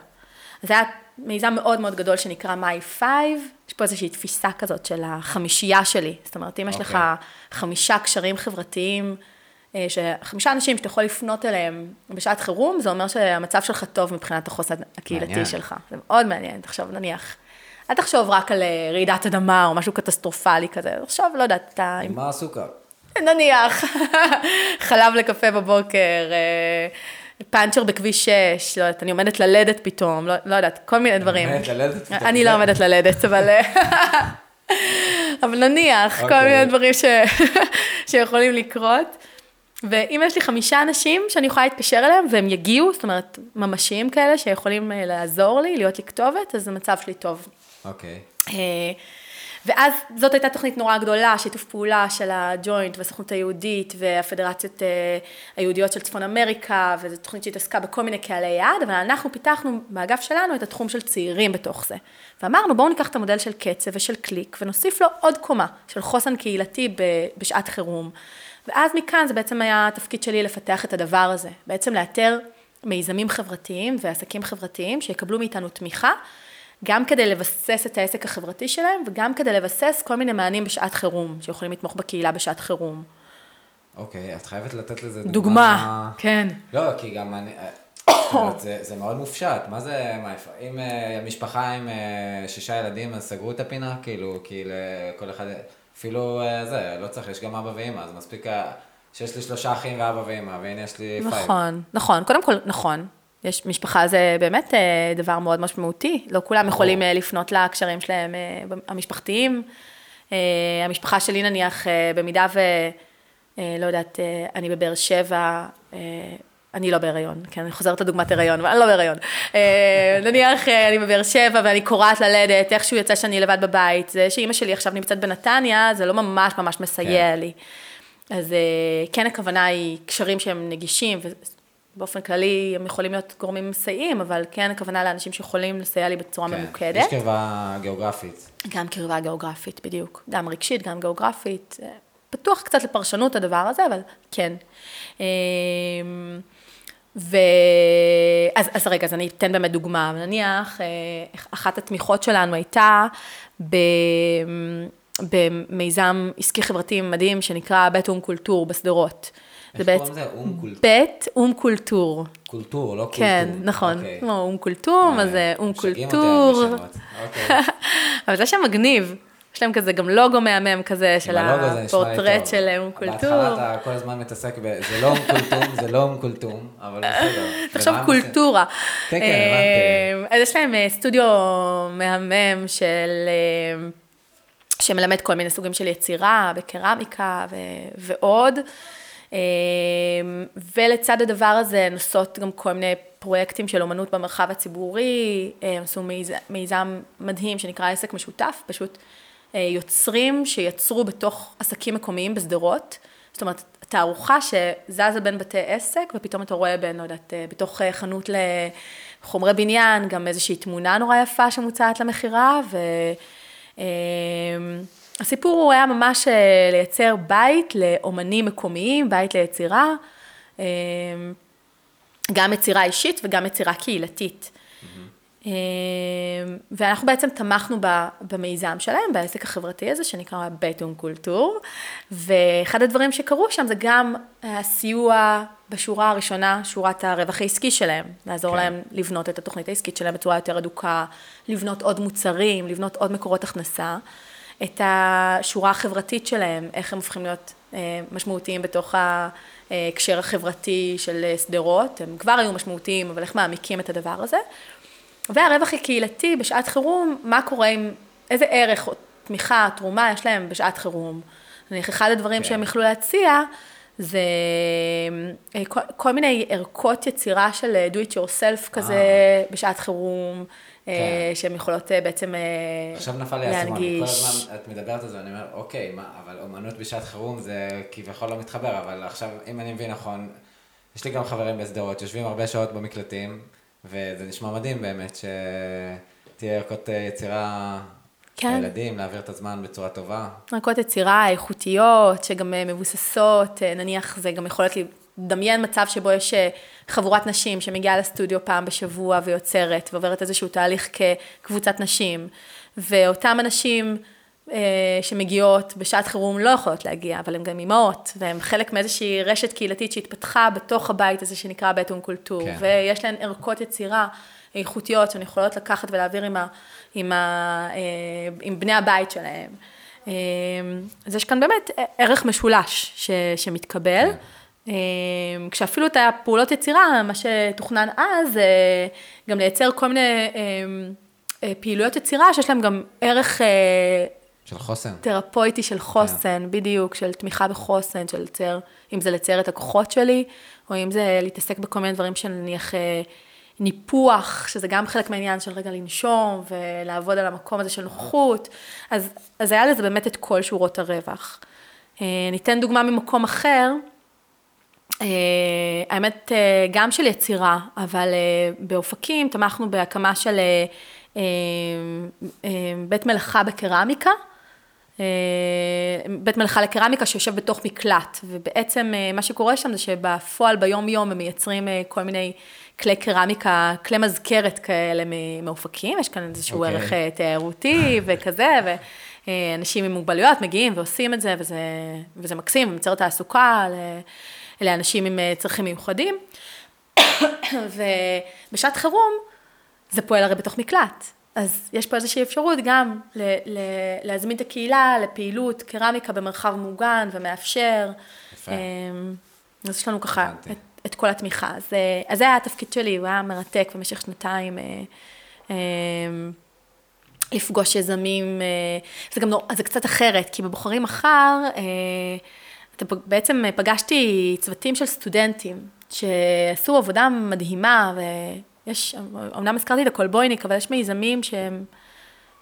אז זה היה מיזם מאוד מאוד גדול שנקרא My Five, יש פה איזושהי תפיסה כזאת של החמישייה שלי, זאת אומרת, אם יש לך אוקיי. חמישה קשרים חברתיים, אה, חמישה אנשים שאתה יכול לפנות אליהם בשעת חירום, זה אומר שהמצב שלך טוב מבחינת החוסן הקהילתי מעניין. שלך. זה מאוד מעניין, תחשוב, נניח, אל תחשוב רק על אה, רעידת אדמה או משהו קטסטרופלי כזה, תחשוב, לא יודעת, אתה... עם- מה הסוכר? נניח, [laughs] חלב לקפה בבוקר, אה, פאנצ'ר בכביש 6, לא יודעת, אני עומדת ללדת פתאום, לא, לא יודעת, כל מיני דברים. עומדת ללדת פתאום, אני לא עומדת ללדת, אבל... [laughs] אבל נניח, כל אוקיי. מיני דברים ש... [laughs] שיכולים לקרות. ואם יש לי חמישה אנשים שאני יכולה להתקשר אליהם והם יגיעו, זאת אומרת, ממשיים כאלה שיכולים אה, לעזור לי, להיות לי כתובת, אז המצב שלי טוב. אוקיי. אה, ואז זאת הייתה תוכנית נורא גדולה, שיתוף פעולה של הג'וינט והסוכנות היהודית והפדרציות אה, היהודיות של צפון אמריקה, וזו תוכנית שהתעסקה בכל מיני קהלי יעד, אבל אנחנו פיתחנו באגף שלנו את התחום של צעירים בתוך זה. ואמרנו, בואו ניקח את המודל של קצב ושל קליק, ונוסיף לו עוד קומה של חוסן קהילתי בשעת חירום. ואז מכאן זה בעצם היה התפקיד שלי לפתח את הדבר הזה, בעצם לאתר מיזמים חברתיים ועסקים חברתיים שיקבלו מאיתנו תמיכה, גם כדי לבסס את העסק החברתי שלהם, וגם כדי לבסס כל מיני מענים בשעת חירום, שיכולים לתמוך בקהילה בשעת חירום. אוקיי, את חייבת לתת לזה דוגמה. דוגמה, כן. לא, כי גם אני... [coughs] אומרת, זה, זה מאוד מופשט, מה זה, מה, אם uh, משפחה עם uh, שישה ילדים, אז סגרו את הפינה, כאילו, כי לכל אחד, אפילו אה, זה, לא צריך, יש גם אבא ואמא, אז מספיק שיש לי שלושה אחים ואבא ואמא, והנה יש לי five. נכון, נכון, קודם כל, נכון. יש משפחה זה באמת אה, דבר מאוד משמעותי, לא כולם יכולים אה, לפנות לקשרים שלהם אה, המשפחתיים. המשפחה שלי נניח, במידה ו... לא יודעת, אני בבאר שבע, אני לא בהיריון, כן, אני חוזרת לדוגמת הריון, אבל אני לא בהיריון. [laughs] נניח אני בבאר שבע ואני כורעת ללדת, איכשהו יוצא שאני לבד בבית, זה שאימא שלי עכשיו נמצאת בנתניה, זה לא ממש ממש מסייע כן. לי. אז כן הכוונה היא קשרים שהם נגישים, ובאופן כללי הם יכולים להיות גורמים מסייעים, אבל כן הכוונה לאנשים שיכולים לסייע לי בצורה כן, ממוקדת. יש קרבה גיאוגרפית. גם קרבה גיאוגרפית, בדיוק. גם רגשית, גם גיאוגרפית. אה, פתוח קצת לפרשנות הדבר הזה, אבל כן. אה, ו... אז, אז רגע, אז אני אתן באמת דוגמה. נניח, אה, אחת התמיכות שלנו הייתה ב... במיזם עסקי חברתי מדהים שנקרא בית אום קולטור בשדרות. איך קוראים לזה? אום קולטור. בית אום קולטור. קולטור, לא קולטור. כן, נכון. אוקיי. כמו אום כולתום, אז זה אום משגעים קולטור. אוקיי. [laughs] אבל זה שם מגניב. יש להם כזה גם לוגו מהמם כזה של זה הפורטרט. של אום קולטור. בהתחלה אתה כל הזמן מתעסק ב... זה לא אום כולתום, זה לא אום כולתום, אבל בסדר. [laughs] תחשוב? קולטורה. כן, כן, הבנתי. אה, אז יש להם אה, סטודיו מהמם של... אה, שמלמד כל מיני סוגים של יצירה, בקרמיקה ו- ועוד. אה, ולצד הדבר הזה נוסעות גם כל מיני פרויקטים של אומנות במרחב הציבורי, אה, הם עשו מיז- מיזם מדהים שנקרא עסק משותף, פשוט אה, יוצרים שיצרו בתוך עסקים מקומיים בשדרות. זאת אומרת, תערוכה שזזה בין בתי עסק, ופתאום אתה רואה בין, לא יודעת, אה, בתוך אה, חנות לחומרי בניין, גם איזושהי תמונה נורא יפה שמוצעת למכירה, ו... הסיפור הוא היה ממש אה, לייצר בית לאומנים מקומיים, בית ליצירה, אה, גם יצירה אישית וגם יצירה קהילתית. אה, ואנחנו בעצם תמכנו במיזם שלהם, בעסק החברתי הזה שנקרא אום קולטור, ואחד הדברים שקרו שם זה גם הסיוע בשורה הראשונה, שורת הרווח העסקי שלהם, לעזור כן. להם לבנות את התוכנית העסקית שלהם בצורה יותר הדוקה, לבנות עוד מוצרים, לבנות עוד מקורות הכנסה, את השורה החברתית שלהם, איך הם הופכים להיות אה, משמעותיים בתוך ההקשר החברתי של אה, שדרות, הם כבר היו משמעותיים, אבל איך מעמיקים את הדבר הזה. והרווח הקהילתי בשעת חירום, מה קורה עם, איזה ערך או תמיכה, תרומה יש להם בשעת חירום. נניח, אחד הדברים כן. שהם יכלו להציע, זה אה, כל, כל מיני ערכות יצירה של אה, do it yourself כזה בשעת חירום, אה, כן. שהן יכולות אה, בעצם אה, עכשיו נפל לי האסימון, כל. הזמן את מדברת על זה, אני אומר, אוקיי, מה, אבל אומנות בשעת חירום זה כביכול לא מתחבר, אבל עכשיו, אם אני מבין נכון, יש לי גם חברים בשדרות, יושבים הרבה שעות במקלטים, וזה נשמע מדהים באמת, שתהיה ערכות אה, יצירה כן. לילדים, להעביר את הזמן בצורה טובה. ערכות יצירה איכותיות, שגם אה, מבוססות, אה, נניח זה גם יכול להיות לדמיין מצב שבו יש אה, חבורת נשים שמגיעה לסטודיו פעם בשבוע ויוצרת, ועוברת איזשהו תהליך כקבוצת נשים, ואותם אנשים אה, שמגיעות בשעת חירום לא יכולות להגיע, אבל הן גם אימהות, והן חלק מאיזושהי רשת קהילתית שהתפתחה בתוך הבית הזה שנקרא בית אום קולטור, כן. ויש להן ערכות יצירה איכותיות שהן יכולות לקחת ולהעביר עם, ה, עם, ה, אה, עם בני הבית שלהם. אה, אז יש כאן באמת ערך משולש ש, שמתקבל. אה, כשאפילו את הפעולות יצירה, מה שתוכנן אז, אה, גם לייצר כל מיני אה, אה, פעילויות יצירה שיש להם גם ערך אה, של חוסן. תרפויטי של חוסן, בדיוק, של תמיכה בחוסן, של לצייר, אם זה לצייר את הכוחות שלי, או אם זה להתעסק בכל מיני דברים של נניח ניפוח, שזה גם חלק מהעניין של רגע לנשום ולעבוד על המקום הזה של נוחות. אז, אז היה לזה באמת את כל שורות הרווח. ניתן דוגמה ממקום אחר. אה, האמת, אה, גם של יצירה, אבל אה, באופקים תמכנו בהקמה של בית מלאכה בקרמיקה. בית מלאכה לקרמיקה שיושב בתוך מקלט, ובעצם מה שקורה שם זה שבפועל ביום יום הם מייצרים כל מיני כלי קרמיקה, כלי מזכרת כאלה מאופקים, יש כאן איזשהו אוקיי. ערך תיירותי וכזה, ואנשים עם מוגבלויות מגיעים ועושים את זה, וזה, וזה מקסים, ומייצר תעסוקה ל- לאנשים עם אה, צרכים מיוחדים. [coughs] ובשעת חירום, זה פועל הרי בתוך מקלט. אז יש פה איזושהי אפשרות גם ל- ל- להזמין את הקהילה לפעילות קרמיקה במרחב מוגן ומאפשר. יפה. אמ, אז יש לנו ככה. את, את כל התמיכה. אז, אה, אז זה היה התפקיד שלי, הוא היה מרתק במשך שנתיים. אה, אה, לפגוש יזמים, זה גם נור, זה קצת אחרת, כי בבוחרים מחר, בעצם פגשתי צוותים של סטודנטים שעשו עבודה מדהימה, ויש, אמנם הזכרתי את הקולבויניק, אבל יש מיזמים שהם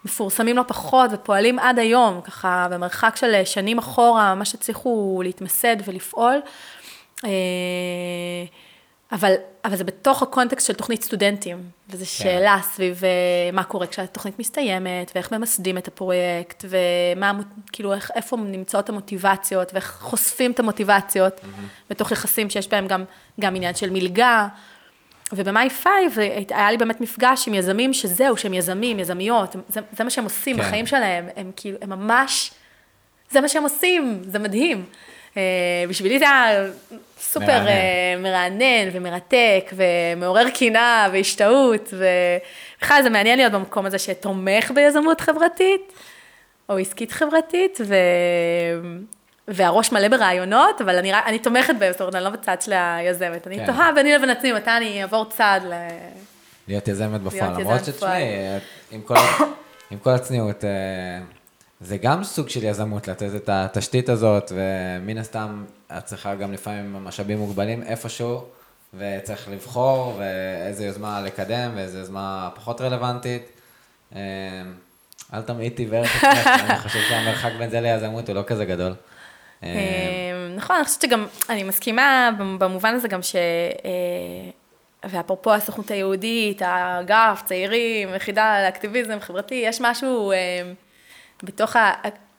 מפורסמים לא פחות ופועלים עד היום, ככה במרחק של שנים אחורה, ממש הצליחו להתמסד ולפעול. אבל, אבל זה בתוך הקונטקסט של תוכנית סטודנטים, וזו שאלה סביב אה, מה קורה כשהתוכנית מסתיימת, ואיך ממסדים את הפרויקט, ומה, כאילו, איך, איפה נמצאות המוטיבציות, ואיך חושפים את המוטיבציות, בתוך יחסים שיש בהם גם, גם עניין של מלגה. וב My Five היה לי באמת מפגש עם יזמים שזהו, שהם יזמים, יזמיות, זה, זה מה שהם עושים כן. בחיים שלהם, הם כאילו, הם ממש, זה מה שהם עושים, זה מדהים. אה, בשבילי זה היה סופר מרענן. אה, מרענן ומרתק ומעורר קנאה והשתאות, ובכלל זה מעניין להיות במקום הזה שתומך ביזמות חברתית, או עסקית חברתית, ו... והראש מלא ברעיונות, אבל אני, אני תומכת בהם, זאת אומרת, אני לא בצד של היזמת. אני כן. תוהה ביני לבין עצמי, מתי אני אעבור צד ל... להיות יזמת בפועל, למרות שתשמעי, עם כל- עם כל הצניעות, אה, זה גם סוג של יזמות, לתת את התשתית הזאת, ומן הסתם, את צריכה גם לפעמים משאבים מוגבלים איפשהו, וצריך לבחור, ואיזה יוזמה לקדם, ואיזה יוזמה פחות רלוונטית. אה, אל תמעיטי בערך עצמך, אני חושב שהמרחק בין זה ליזמות הוא לא כזה גדול. אה, אה, נכון, אני חושבת שגם, אני מסכימה במובן הזה גם ש... ואפרופו הסוכנות היהודית, האגף, צעירים, יחידה לאקטיביזם חברתי, יש משהו בתוך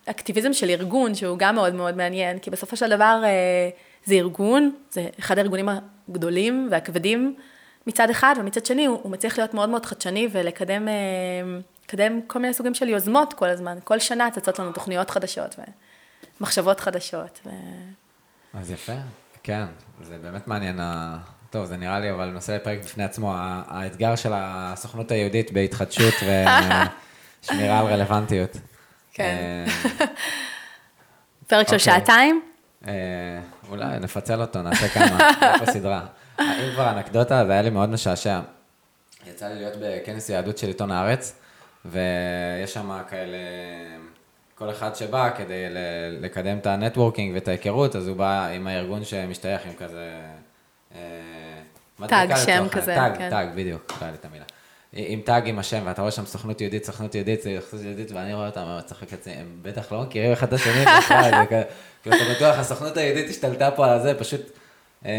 האקטיביזם של ארגון, שהוא גם מאוד מאוד מעניין, כי בסופו של דבר אה, זה ארגון, זה אחד הארגונים הגדולים והכבדים מצד אחד, ומצד שני הוא, הוא מצליח להיות מאוד מאוד חדשני ולקדם אה, לקדם כל מיני סוגים של יוזמות כל הזמן. כל שנה צצות לנו תוכניות חדשות ומחשבות חדשות. ו... אז יפה, כן, זה באמת מעניין. טוב, זה נראה לי אבל נושא לפרק בפני עצמו, האתגר של הסוכנות היהודית בהתחדשות ושמירה [laughs] על רלוונטיות. כן. [laughs] פרק של אוקיי. שעתיים? אה, אולי נפצל אותו, נעשה כמה, [laughs] נעשה סדרה. אם כבר אנקדוטה, זה היה לי מאוד משעשע. יצא לי להיות בכנס יהדות של עיתון הארץ, ויש שם כאלה, כל אחד שבא כדי לקדם את ה networking ואת ההיכרות, אז הוא בא עם הארגון שמשתייך עם כזה... אה, tag, שם כזה. כן. tag, tag, בדיוק, היה לי את המילה. עם tag עם השם, ואתה רואה שם סוכנות יהודית, סוכנות יהודית, סוכנות יהודית, ואני רואה אותם, אני צוחק לעצמי, הם בטח לא מכירים אחד את השני, זה כאילו, אתה בטוח, הסוכנות היהודית השתלטה פה על זה, פשוט, אמ,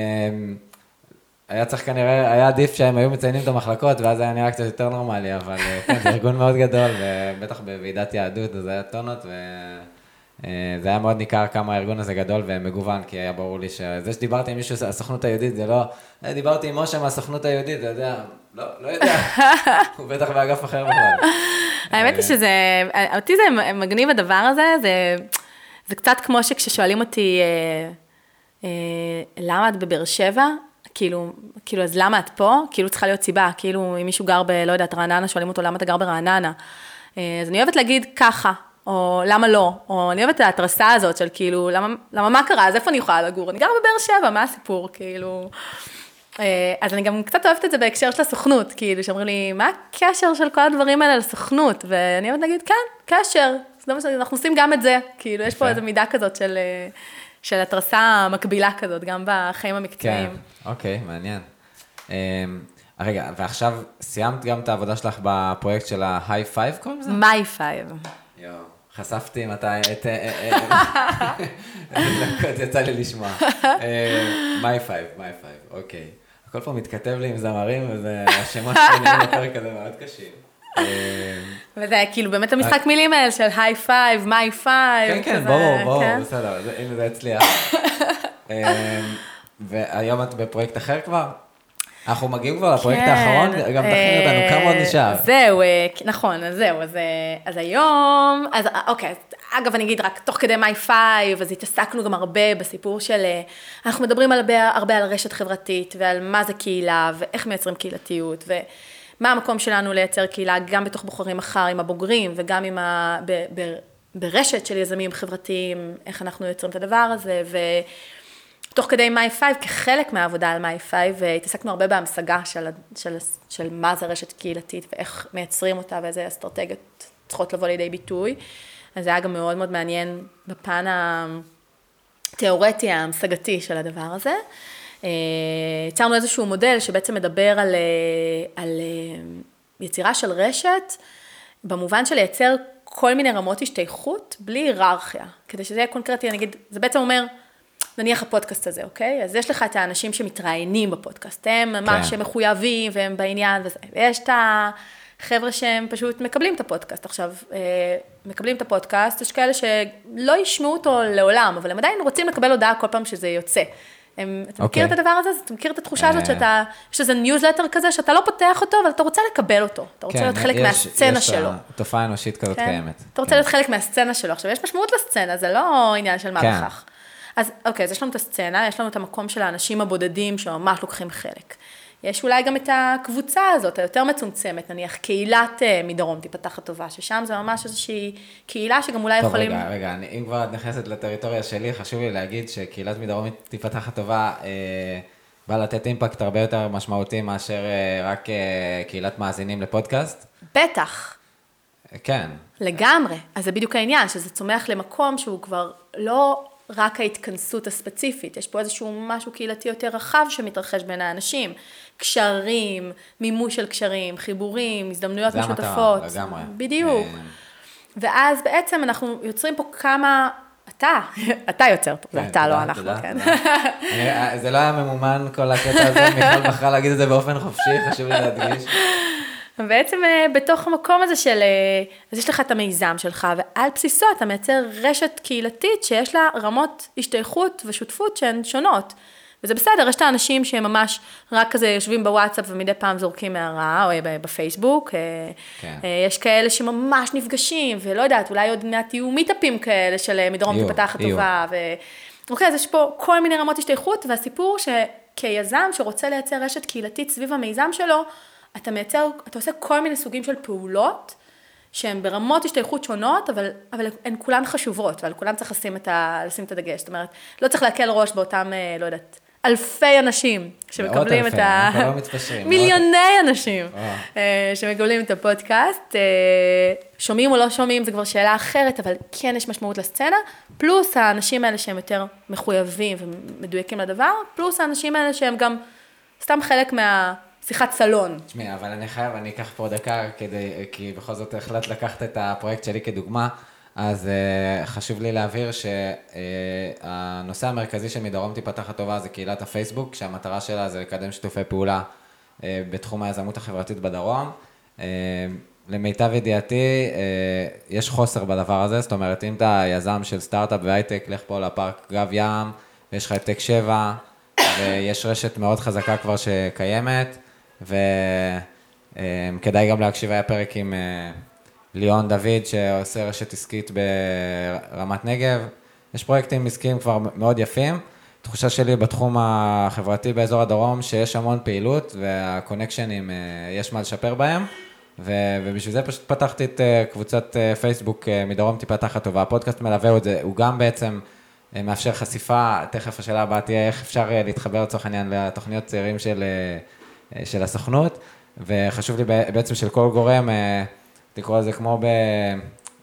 היה צריך כנראה, היה עדיף שהם היו מציינים את המחלקות, ואז היה נראה קצת יותר נורמלי, אבל אה, כן, זה ארגון מאוד גדול, ובטח בוועידת יהדות, אז היה טונות, וזה היה מאוד ניכר כמה הארגון הזה גדול ומגוון, כי היה ברור לי שזה שדיברתי עם מישהו מהסוכנות היהודית, זה לא, "אה, דיברתי עם משה מהסוכנות היהודית, אתה יודע, לא, לא יודע, [laughs] הוא בטח באגף אחר בכלל. האמת היא שזה, אותי זה מגניב הדבר הזה, זה, זה קצת כמו שכששואלים אותי, אה, אה, למה את בבאר שבע? כאילו, כאילו, אז למה את פה? כאילו צריכה להיות סיבה, כאילו אם מישהו גר ב, לא יודעת, רעננה, שואלים אותו למה אתה גר ברעננה. אה, אז אני אוהבת להגיד ככה, או למה לא, או אני אוהבת את ההתרסה הזאת של כאילו, למה, למה מה קרה, אז איפה אני יכולה לגור? אני גרה בבאר שבע, מה הסיפור, כאילו... אה, אז אני גם קצת אוהבת את זה בהקשר של הסוכנות, כאילו, שאומרים לי, מה הקשר של כל הדברים האלה לסוכנות? ואני אוהבת להגיד, כן, קשר, זה מה שאנחנו עושים גם את זה. כאילו, יש פה. איזו מידה כזאת של, אה, של התרסה מקבילה כזאת, גם בחיים כן, המקצועיים. אוקיי, מעניין. אמ, רגע, ועכשיו סיימת גם את העבודה שלך בפרויקט של ה-high five קוראים לזה? My Five. יואו, חשפתי מתי, את... אה, אה, אה, דקות יצא לי לשמוע. My Five, My Five, אוקיי. הכל פה מתכתב לי עם זמרים, וזה השמות שלי בפרק הזה מאוד קשים. וזה כאילו באמת המשחק מילים האלה של high five, My Five. כן, כן, ברור, ברור, בסדר, זה- הנה זה הצליח. והיום את בפרויקט אחר כבר? אנחנו מגיעים כבר לפרויקט כן, האחרון, גם תכין אותנו, אה, כמה עוד נשאר? זהו, אה, נכון, אז זהו, אז, אה, אז היום, אז אוקיי, אגב, אני אגיד רק תוך כדי My Five, אז התעסקנו גם הרבה בסיפור של, אנחנו מדברים הרבה, הרבה על רשת חברתית, ועל מה זה קהילה, ואיך מייצרים קהילתיות, ומה המקום שלנו לייצר קהילה, גם בתוך בוחרים מחר עם הבוגרים, וגם עם ה... ב, ב, ברשת של יזמים חברתיים, איך אנחנו יוצרים את הדבר הזה, ו... תוך כדי My Five, כחלק מהעבודה על My Five, התעסקנו הרבה בהמשגה של, של, של מה זה רשת קהילתית ואיך מייצרים אותה ואיזה אסטרטגיות צריכות לבוא לידי ביטוי. אז זה היה גם מאוד מאוד מעניין בפן התיאורטי, ההמשגתי של הדבר הזה. אה, יצרנו איזשהו מודל שבעצם מדבר על, אה, על אה, יצירה של רשת, במובן של לייצר כל מיני רמות השתייכות בלי היררכיה. כדי שזה יהיה קונקרטי, אני אגיד, זה בעצם אומר, נניח הפודקאסט הזה, אוקיי? אז יש לך את האנשים שמתראיינים בפודקאסט, הם ממש כן. מחויבים והם בעניין וזה, ויש את החבר'ה שהם פשוט מקבלים את הפודקאסט. עכשיו, אה, מקבלים את הפודקאסט, יש כאלה שלא ישמעו אותו לעולם, אבל הם עדיין רוצים לקבל הודעה כל פעם שזה יוצא. הם, אתה מכיר אוקיי. את הדבר הזה? אתה מכיר את התחושה הזאת אה. שאתה, יש איזה ניוזלטר כזה, שאתה לא פותח אותו, אבל אתה רוצה לקבל אותו. אתה רוצה להיות חלק כן, יש- מהסצנה יש שלו. תופעה אנושית כזאת כן? קיימת. אתה רוצה כן. להיות חלק מהסצנה שלו. עכשיו, יש משמעות לסצנה, זה לא עניין של מה כן. בכך. אז אוקיי, אז יש לנו את הסצנה, יש לנו את המקום של האנשים הבודדים שממש לוקחים חלק. יש אולי גם את הקבוצה הזאת, היותר מצומצמת, נניח קהילת אה, מדרום תיפתח הטובה, ששם זה ממש איזושהי קהילה שגם אולי טוב, יכולים... רגע, רגע, אני, אם כבר את נכנסת לטריטוריה שלי, חשוב לי להגיד שקהילת מדרום תיפתח הטובה, אה, באה לתת אימפקט הרבה יותר משמעותי מאשר אה, רק אה, קהילת מאזינים לפודקאסט. בטח, כן, לגמרי. אז זה בדיוק העניין, שזה צומח למקום שהוא כבר לא רק ההתכנסות הספציפית, יש פה איזשהו משהו קהילתי יותר רחב שמתרחש בין האנשים. קשרים, מימוש של קשרים, חיבורים, הזדמנויות זה המטרה, משותפות. לגמרי. בדיוק. אה, ואז בעצם אנחנו יוצרים פה כמה... אתה, [laughs] אתה יוצר פה, זה כן, אתה, לא אנחנו, כן. אני- זה לא היה ממומן כל הקטע הזה, [laughs] מיכל בחרה להגיד את זה באופן חופשי, חשוב לי להדגיש. בעצם אה, בתוך המקום הזה של, אה, אז יש לך את המיזם שלך, ועל בסיסו אתה מייצר רשת קהילתית שיש לה רמות השתייכות ושותפות שהן שונות. וזה בסדר, יש את האנשים שהם ממש רק כזה יושבים בוואטסאפ ומדי פעם זורקים הערה, או אה, בפייסבוק. כן. יש כאלה שממש נפגשים, ולא יודעת, אולי עוד מעט יהיו מיטאפים כאלה של מדרום תיפתח יהיו. הטובה. ו... אוקיי, אז יש פה כל מיני רמות השתייכות, והסיפור שכיזם שרוצה לייצר רשת קהילתית סביב המיזם שלו, אתה מייצר, אתה עושה כל מיני סוגים של פעולות, שהן ברמות השתייכות שונות, אבל, אבל הן כולן חשובות, ועל כולן צריך לשים את, ה, לשים את הדגש. זאת אומרת, לא צריך להקל ראש באותם, אה, לא יודעת, אלפי אנשים שמקבלים את אלפי, ה... אנחנו לא מתפשרים, מיליוני אנשים אה. אה, שמקבלים את הפודקאסט. שומעים או לא שומעים, זו כבר שאלה אחרת, אבל כן יש משמעות לסצנה, פלוס האנשים האלה שהם יותר מחויבים ומדויקים לדבר, פלוס האנשים האלה שהם גם סתם חלק מהשיחת סלון. תשמעי, אבל אני חייב, אני אקח פה דקה, כדי, כי בכל זאת החלטת לקחת את הפרויקט שלי כדוגמה, אז uh, חשוב לי להבהיר שהנושא המרכזי של מדרום תיפתח הטובה זה קהילת הפייסבוק, שהמטרה שלה זה לקדם שיתופי פעולה uh, בתחום היזמות החברתית בדרום. Uh, למיטב ידיעתי, uh, יש חוסר בדבר הזה, זאת אומרת, אם אתה יזם של סטארט-אפ והייטק, לך פה לפארק גב ים, ויש לך את טק 7, ויש רשת מאוד חזקה כבר שקיימת, וכדאי גם להקשיב, היה פרק עם אה, ליאון דוד, שעושה רשת עסקית ברמת נגב. יש פרויקטים עסקיים כבר מאוד יפים. תחושה שלי בתחום החברתי באזור הדרום, שיש המון פעילות, והקונקשנים, אה, יש מה לשפר בהם. ו- ובשביל זה פשוט פתחתי את אה, קבוצת פייסבוק מדרום טיפתח הטובה. הפודקאסט מלווה את זה, הוא גם בעצם מאפשר חשיפה, תכף השאלה הבאה תהיה איך אפשר להתחבר לצורך העניין לתוכניות צעירים של, של הסוכנות, וחשוב לי בעצם של כל גורם, אה, לקרוא לזה כמו ב,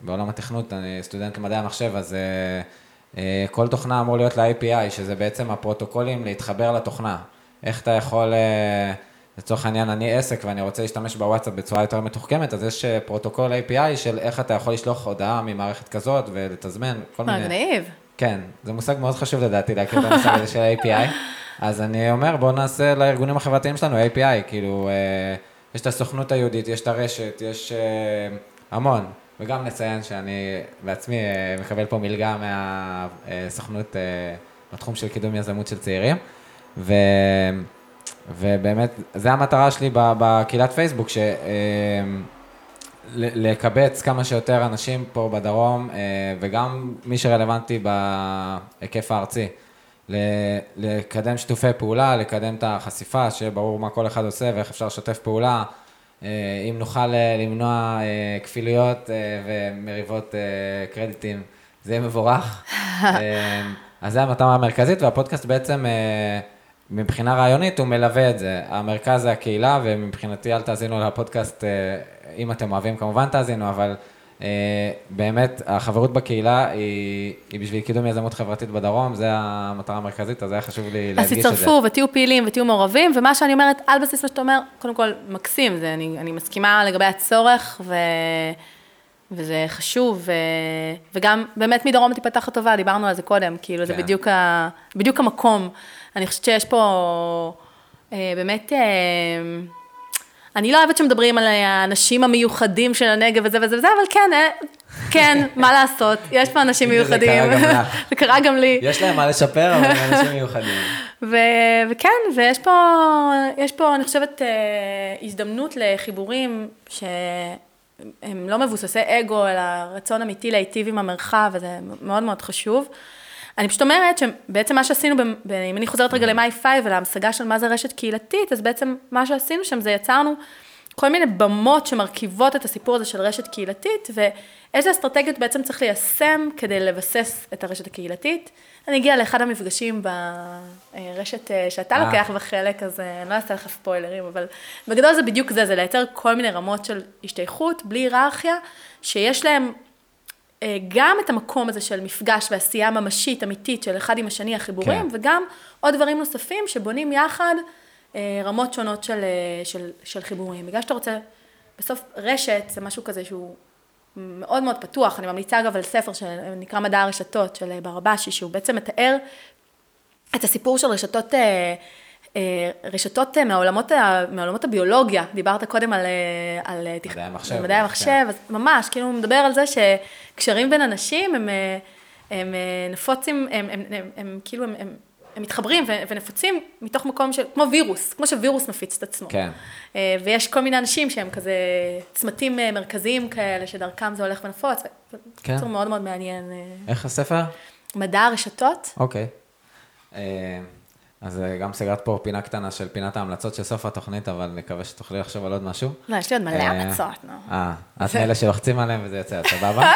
בעולם התכנות, אני סטודנט למדעי המחשב, אז אה, אה, כל תוכנה אמור להיות לה API, שזה בעצם הפרוטוקולים להתחבר לתוכנה. איך אתה יכול, אה, לצורך העניין, אני עסק ואני רוצה להשתמש בוואטסאפ בצורה יותר מתוחכמת, אז יש אה, פרוטוקול API של איך אתה יכול לשלוח הודעה ממערכת כזאת ולתזמן, כל מיני... מגניב. כן, זה מושג מאוד חשוב לדעתי להכיר את המושג הזה של API. [laughs] אז אני אומר, בואו נעשה לארגונים החברתיים שלנו API, כאילו, אה, יש את הסוכנות היהודית, יש את הרשת, יש אה, המון. וגם נציין שאני בעצמי אה, מקבל פה מלגה מהסוכנות אה, בתחום של קידום יזמות של צעירים. ו... ובאמת, זו המטרה שלי בקהילת פייסבוק, ש... אה, לקבץ כמה שיותר אנשים פה בדרום, אה, וגם מי שרלוונטי בהיקף הארצי. לקדם שיתופי פעולה, לקדם את החשיפה, שיהיה ברור מה כל אחד עושה ואיך אפשר לשתף פעולה. אה, אם נוכל אה, למנוע אה, כפילויות ומריבות קרדיטים, זה יהיה מבורך. [laughs] אז זו המטרה המרכזית, והפודקאסט בעצם, מבחינה רעיונית, הוא מלווה את זה. המרכז זה הקהילה, ומבחינתי אל תאזינו לפודקאסט, אם אתם אוהבים כמובן תאזינו, אבל באמת, החברות בקהילה היא, היא בשביל קידום יזמות חברתית בדרום, זו המטרה המרכזית, אז היה חשוב לי אז להדגיש את זה. תצטרפו ותהיו פעילים ותהיו מעורבים, ומה שאני אומרת, על בסיס מה שאתה אומר, קודם כל, מקסים, זה, אני, אני מסכימה לגבי הצורך, ו, וזה חשוב, ו, וגם באמת מדרום תיפתח הטובה, דיברנו על זה קודם, כאילו, זה כן. בדיוק, ה, בדיוק המקום. אני חושבת שיש פה אה, באמת... אני לא אוהבת שמדברים על האנשים המיוחדים של הנגב וזה וזה וזה, אבל כן, אה, כן, [laughs] מה לעשות, יש פה אנשים זה מיוחדים. קרה גם לך. [laughs] זה קרה גם לי. יש להם מה לשפר, אבל הם אנשים מיוחדים. ו- וכן, ויש פה, יש פה, אני חושבת, אה, הזדמנות לחיבורים שהם לא מבוססי אגו, אלא רצון אמיתי להיטיב עם המרחב, וזה מאוד מאוד חשוב. אני פשוט אומרת שבעצם מה שעשינו, ב- ב- אם אני חוזרת רגע ל My Five ולהמשגה של מה זה רשת קהילתית, אז בעצם מה שעשינו שם זה יצרנו כל מיני במות שמרכיבות את הסיפור הזה של רשת קהילתית, ואיזה אסטרטגיות בעצם צריך ליישם כדי לבסס את הרשת הקהילתית. אני אגיע לאחד המפגשים ברשת אה, שאתה אה. לוקח בחלק, אז אה, אני לא אעשה לך ספוילרים, אבל בגדול זה בדיוק זה, זה לייצר כל מיני רמות של השתייכות, בלי היררכיה, שיש להם גם את המקום הזה של מפגש ועשייה ממשית, אמיתית, של אחד עם השני, החיבורים, כן. וגם עוד דברים נוספים שבונים יחד אה, רמות שונות של, אה, של, של חיבורים. בגלל שאתה רוצה, בסוף רשת זה משהו כזה שהוא מאוד מאוד פתוח, אני ממליצה אגב על ספר שנקרא מדע הרשתות של אה, ברבשי, שהוא בעצם מתאר את הסיפור של רשתות, אה, אה, רשתות אה, מהעולמות, מהעולמות הביולוגיה, דיברת קודם על, אה, על אה, מדעי המחשב, על מדעי כן. המחשב, אז ממש, כאילו הוא מדבר על זה שקשרים בין אנשים הם, אה, הם אה, נפוצים, הם, הם, הם, הם כאילו, הם, הם, הם מתחברים ונפוצים מתוך מקום של, כמו וירוס, כמו שווירוס מפיץ את עצמו. כן. אה, ויש כל מיני אנשים שהם כזה צמתים אה, מרכזיים כאלה, שדרכם זה הולך ונפוץ, כן. בקיצור מאוד מאוד מעניין. אה, איך הספר? מדע הרשתות, אוקיי. אה, אז אה, גם סגרת פה פינה קטנה של פינת ההמלצות של סוף התוכנית, אבל נקווה שתוכלי לחשוב על עוד משהו. לא, יש לי עוד מלא אה, המלצות, נו. אה, את מאלה שלוחצים עליהם וזה יוצא, סבבה?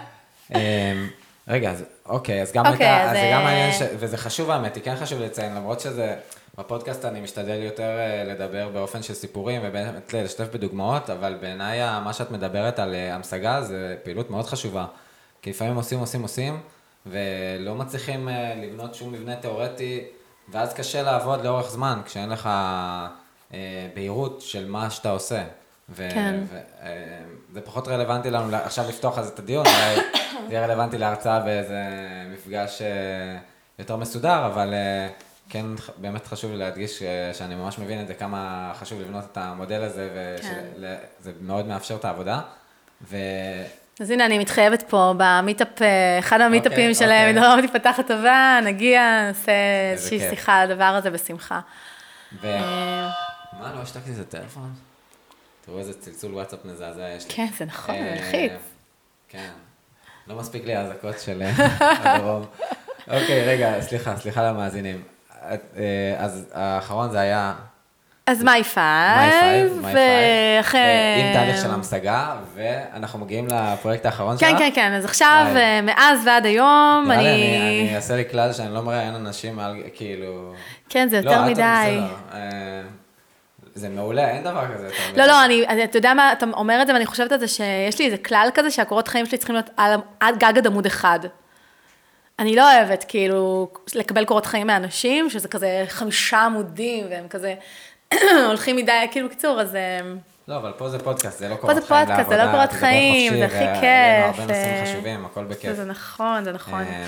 [laughs] אה, רגע, אז אוקיי, אז גם אוקיי, הייתה, זה גם אה, מעניין, ש- וזה חשוב האמת, היא כן חשוב לציין, למרות שזה, בפודקאסט אני משתדל יותר אה, לדבר באופן של סיפורים, ובאמת לשתף בדוגמאות, אבל בעיניי מה שאת מדברת על אה, המשגה זה פעילות מאוד חשובה. כי לפעמים עושים, עושים, עושים, ולא מצליחים אה, לבנות שום מבנה תיאורטי, ואז קשה לעבוד לאורך זמן, כשאין לך אה, בהירות של מה שאתה עושה. ו- כן. ו- אה, זה פחות רלוונטי לנו עכשיו לפתוח על זה את הדיון, אולי זה יהיה רלוונטי להרצאה באיזה מפגש אה, יותר מסודר, אבל אה, כן באמת חשוב לי להדגיש אה, שאני ממש מבין את זה, כמה חשוב לבנות את המודל הזה, כן. וזה מאוד מאפשר את העבודה. ו... אז הנה, אני מתחייבת פה במיטאפ, אחד המיטאפים של אוקיי. מדרום תיפתח הטובה, נגיע, נעשה איזושהי. שיחה על הדבר הזה בשמחה. אה, מה, לא השתקתי איזה טלפון? תראו איזה צלצול וואטסאפ מזעזע יש לי. כן, זה נכון, זה אה, מלחיץ. כן. לא מספיק לי האזעקות של אה, הדרום. [laughs] אוקיי, רגע, סליחה, סליחה למאזינים. את, אז האחרון זה היה אז My Five, ואחרי... אה, עם תהליך של המשגה, ואנחנו מגיעים לפרויקט האחרון שלך. כן, כן, כן, אז עכשיו. אה, מאז ועד היום, אני... אני אעשה לי כלל שאני לא מראיין אנשים מעל, כאילו... כן, זה לא, יותר מדי. אה, זה מעולה, אין דבר כזה. לא, לא, אני, אתה יודע מה, אתה אומר את זה, ואני חושבת על זה שיש לי איזה כלל כזה שהקורות חיים שלי צריכים להיות על, עד גג עד עמוד אחד. אני לא אוהבת, כאילו, לקבל קורות חיים מאנשים, שזה כזה חמישה עמודים, והם כזה [coughs] הולכים מדי, כאילו, קיצור, אז... אה, לא, אבל פה זה פודקאסט, זה לא פה קורות זה חיים פודקאסט, זה לעבודה, לא קורות תדבר חיים, זה הכי כיף, הרבה נושאים אה, חשובים, הכל בכיף. זה נכון, זה נכון. אמ,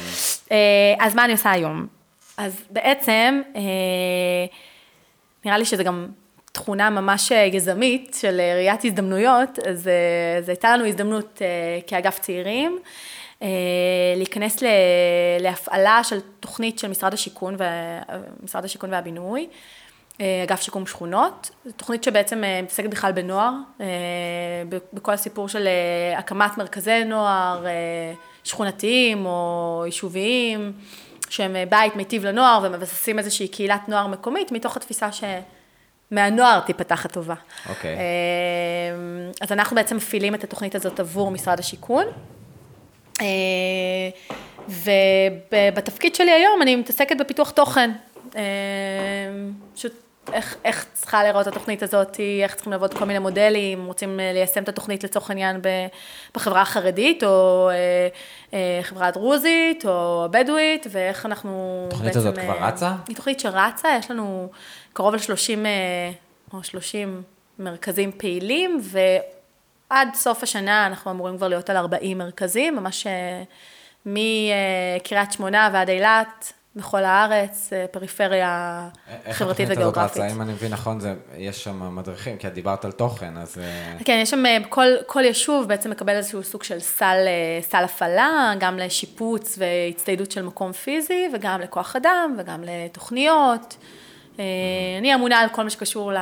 אה, אז מה אני עושה היום? אז בעצם, אה, נראה לי שזה גם תכונה ממש יזמית של ראיית הזדמנויות, אז זו הייתה לנו הזדמנות כאגף צעירים, להיכנס ל- להפעלה של תוכנית של משרד השיכון, וה- משרד השיכון והבינוי, אגף שיקום שכונות. זו תוכנית שבעצם אה, מתעסקת בכלל בנוער, אה, בכל הסיפור של אה, הקמת מרכזי נוער אה, שכונתיים או יישוביים, שהם אה, בית מיטיב לנוער ומבססים איזושהי קהילת נוער מקומית, מתוך התפיסה שמהנוער תיפתח הטובה. אוקיי. אה, אז אנחנו בעצם מפעילים את התוכנית הזאת עבור משרד השיכון. אה, ובתפקיד שלי היום אני מתעסקת בפיתוח תוכן. אה, פשוט איך, איך צריכה להיראות התוכנית הזאת, איך צריכים לעבוד כל מיני מודלים, רוצים אה, ליישם את התוכנית לצורך העניין בחברה החרדית, או אה, אה, חברה הדרוזית, או הבדואית, ואיך אנחנו התוכנית הזאת אה, כבר רצה? היא תוכנית שרצה, יש לנו קרוב ל-30 או 30 מרכזים פעילים, ועד סוף השנה אנחנו אמורים כבר להיות על 40 מרכזים, ממש מקריית שמונה ועד אילת, בכל הארץ, אה, פריפריה איך חברתית התוכנית הזאת וגיאוגרפית. רצה? אם אני מבין נכון, זה- יש שם מדריכים, כי את דיברת על תוכן, אז... אה, כן, יש שם, אה, כל, כל יישוב בעצם מקבל איזשהו סוג של סל, סל הפעלה, גם לשיפוץ והצטיידות של מקום פיזי, וגם לכוח אדם, וגם לתוכניות. אה, אני אמונה על כל מה שקשור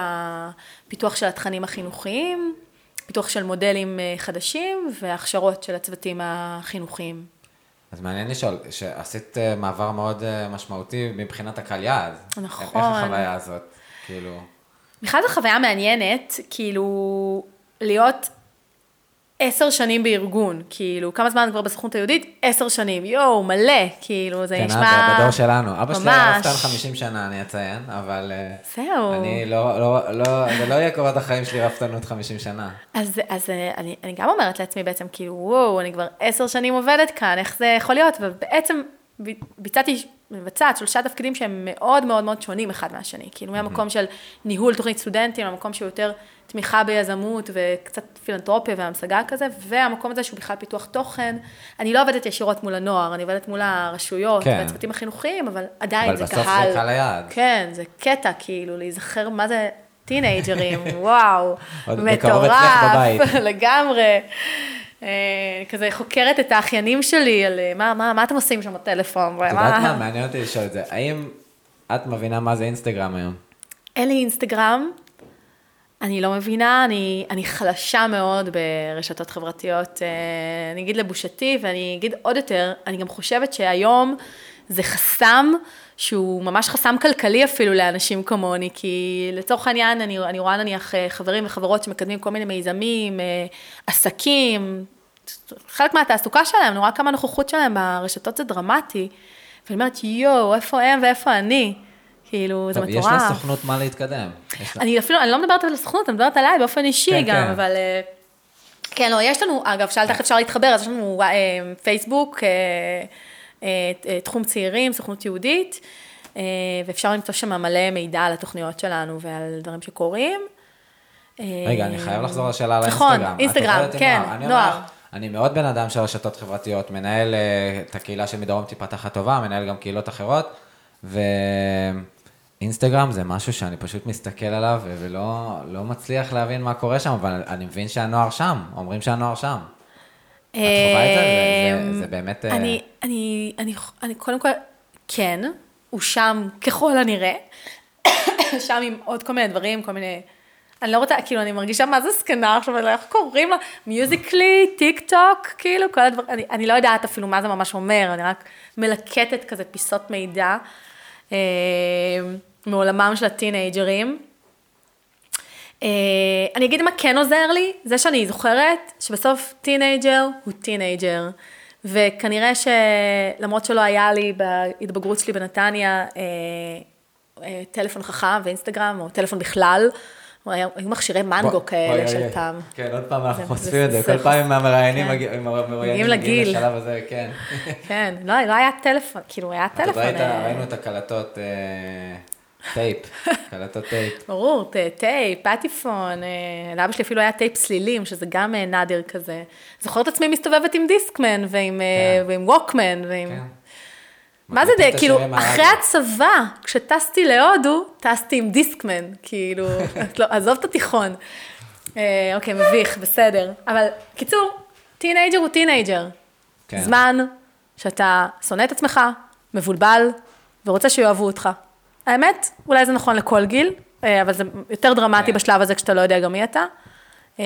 לפיתוח של התכנים החינוכיים, פיתוח של מודלים חדשים, והכשרות של הצוותים החינוכיים. אז מעניין לשאול, שעשית אה, מעבר מאוד אה, משמעותי מבחינת הקהל יעד. נכון. איך החוויה הזאת? כאילו... בכלל זו חוויה מעניינת, כאילו, להיות עשר שנים בארגון, כאילו, כמה זמן כבר בסוכנות היהודית? עשר שנים, יואו, מלא, כאילו, זה כן, נשמע... אה, בדור שלנו. אבא שלי היה. רפתן 50 שנה, אני אציין, אבל... אה, זהו. אני לא, לא, לא, זה לא יהיה קורת החיים שלי רפתנות 50 שנה. אז, אז אה, אני, אני גם אומרת לעצמי בעצם, כאילו, וואו, אני כבר עשר שנים עובדת כאן, איך זה יכול להיות? ובעצם ביצעתי, מבצעת שלושה תפקידים שהם מאוד מאוד מאוד שונים אחד מהשני. כאילו, מהמקום של ניהול תוכנית סטודנטים, למקום שהוא יותר תמיכה ביזמות וקצת פילנטרופיה והמשגה כזה, והמקום הזה שהוא בכלל פיתוח תוכן. אני לא עובדת ישירות מול הנוער, אני עובדת מול הרשויות כן. והצוותים החינוכיים, אבל עדיין אבל זה בסוף קהל. זה קהל היעד. כן, זה קטע, כאילו, להיזכר מה זה טינג'רים, [laughs] וואו, בבית. [laughs] לגמרי. אה, כזה חוקרת את האחיינים שלי על אה, מה, מה, מה אתם עושים שם בטלפון. את יודעת מה? [laughs] מעניין אותי לשאול את זה. האם את מבינה מה זה אינסטגרם היום? אין לי אינסטגרם, אני לא מבינה, אני, אני חלשה מאוד ברשתות חברתיות. אה, אני אגיד לבושתי, ואני אגיד עוד יותר, אני גם חושבת שהיום זה חסם שהוא ממש חסם כלכלי אפילו לאנשים כמוני, כי לצורך העניין, אני, אני רואה נניח אה, חברים וחברות שמקדמים כל מיני מיזמים, אה, עסקים, חלק מהתעסוקה שלהם, אני רואה כמה הנוכחות שלהם ברשתות זה דרמטי. ואני אומרת, יואו, איפה הם ואיפה אני? כאילו, זה מטורף. יש לסוכנות מה להתקדם. אני אפילו, אני לא מדברת על הסוכנות, אני מדברת עליי באופן אישי כן, גם, כן. אבל... אה, כן, לא, יש לנו, אגב, שאלת איך אפשר להתחבר, אז יש לנו אה, פייסבוק, אה, תחום צעירים, סוכנות יהודית, ואפשר למצוא שם מלא מידע על התוכניות שלנו ועל דברים שקורים. רגע, אני חייב לחזור לשאלה על נכון, האינסטגרם. את אינסטגרם, כן, נוער. אני מאוד בן אדם של רשתות חברתיות, מנהל את הקהילה של מדרום תיפתח הטובה, מנהל גם קהילות אחרות, ואינסטגרם זה משהו שאני פשוט מסתכל עליו ולא לא מצליח להבין מה קורה שם, אבל אני מבין שהנוער שם, אומרים שהנוער שם. את חווה את זה? זה- זה- זה באמת, אה, אני, אני, אני, אני קודם כל, כן, הוא שם ככל הנראה, שם עם עוד כל מיני דברים, כל מיני, אני לא רוצה, כאילו, אני מרגישה מה זה זקנה עכשיו, איך קוראים לה, Musical.ly, טיק טוק, כאילו, כל הדברים, אני, אני לא יודעת אפילו מה זה ממש אומר, אני רק מלקטת כזה פיסות מידע מעולמם של הטינאייג'רים. אה, אני אגיד מה כן עוזר לי, זה שאני זוכרת שבסוף טינאייג'ר הוא טינאייג'ר. וכנראה שלמרות שלא היה לי בהתבגרות שלי בנתניה אה, אה, טלפון חכם ואינסטגרם, או טלפון בכלל, היו מכשירי מנגו כאלה של. פעם. כן, עוד פעם אנחנו זה- חושפים את זה, כל פעם עם המראיינים כן. מגיעים המראיינים מגיעים לגיל. לשלב הזה, כן. [laughs] כן, לא, לא היה טלפון, כאילו היה טלפון. אה, ראינו את הקלטות אה, טייפ, [laughs] קלטות טייפ. ברור, טייפ, פטיפון, אה, לאבא שלי אפילו היה טייפ סלילים, שזה גם נדיר כזה. זוכרת את עצמי מסתובבת עם דיסקמן ועם, כן. ועם ווקמן ועם... מה זה די, כאילו, אחרי. הצבא, כשטסתי להודו, טסתי עם דיסקמן, כאילו, [laughs] לא, עזוב את התיכון. אה, אוקיי, מביך, בסדר. אבל, קיצור, teenager הוא teenager. כן. זמן שאתה שונא את עצמך, מבולבל, ורוצה שיאהבו אותך. האמת, אולי זה נכון לכל גיל, אה, אבל זה יותר דרמטי כן. בשלב הזה כשאתה לא יודע גם מי אתה. אה,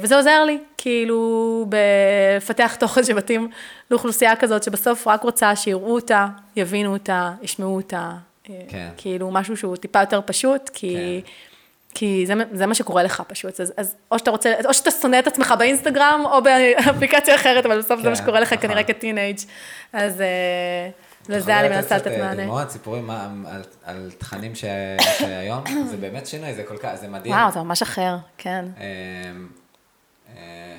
וזה עוזר לי, כאילו, בלפתח תוכן שמתאים לאוכלוסייה כזאת, שבסוף רק רוצה שיראו אותה, יבינו אותה, ישמעו אותה. אה, כן. כאילו, משהו שהוא טיפה יותר פשוט, כי... כן. כי זה, זה מה שקורה לך פשוט, אז, אז או שאתה רוצה, או שאתה שונא את עצמך באינסטגרם, או באפליקציה אחרת, אבל בסוף זה כן, מה שקורה לך נכון. כנראה כטינג', אז אה, לזה אני מנסה לתת אה, מענה. דוגמאות, סיפורים מה- על- על תכנים ש- שהיום, [coughs] זה באמת שינוי, זה כל כך, זה מדהים. וואו, זה ממש אחר, כן. אמ, אה,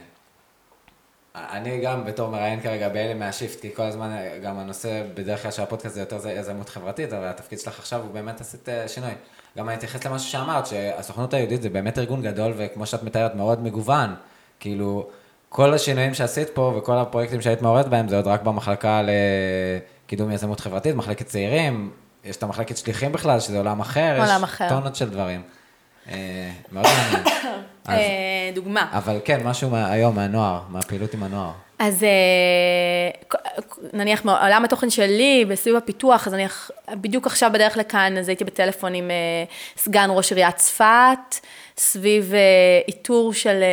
אני גם בתור מראיין כרגע בהלם מהשיפט, כי כל הזמן אה, גם הנושא בדרך כלל של הפודקאסט זה יותר זה יזמות חברתית, אבל התפקיד שלך עכשיו הוא באמת עשית שינוי. גם אני אתייחס למשהו שאמרת, שהסוכנות היהודית זה באמת ארגון גדול, וכמו שאת מתארת, מאוד מגוון. כאילו, כל השינויים שעשית פה וכל הפרויקטים שהיית מעורבת בהם, זה עוד רק במחלקה לקידום יזמות חברתית, מחלקת צעירים, יש את המחלקת שליחים בכלל, שזה עולם אחר, עולם יש אחר. טונות של דברים. אה, מאוד מעניין. אז- [coughs] אה, דוגמה. אבל כן, משהו מה- היום מהנוער, מהפעילות עם הנוער. אז אה, נניח מעולם התוכן שלי, בסביב הפיתוח, אז נניח בדיוק עכשיו בדרך לכאן, אז הייתי בטלפון עם סגן ראש עיריית צפת, סביב איתור של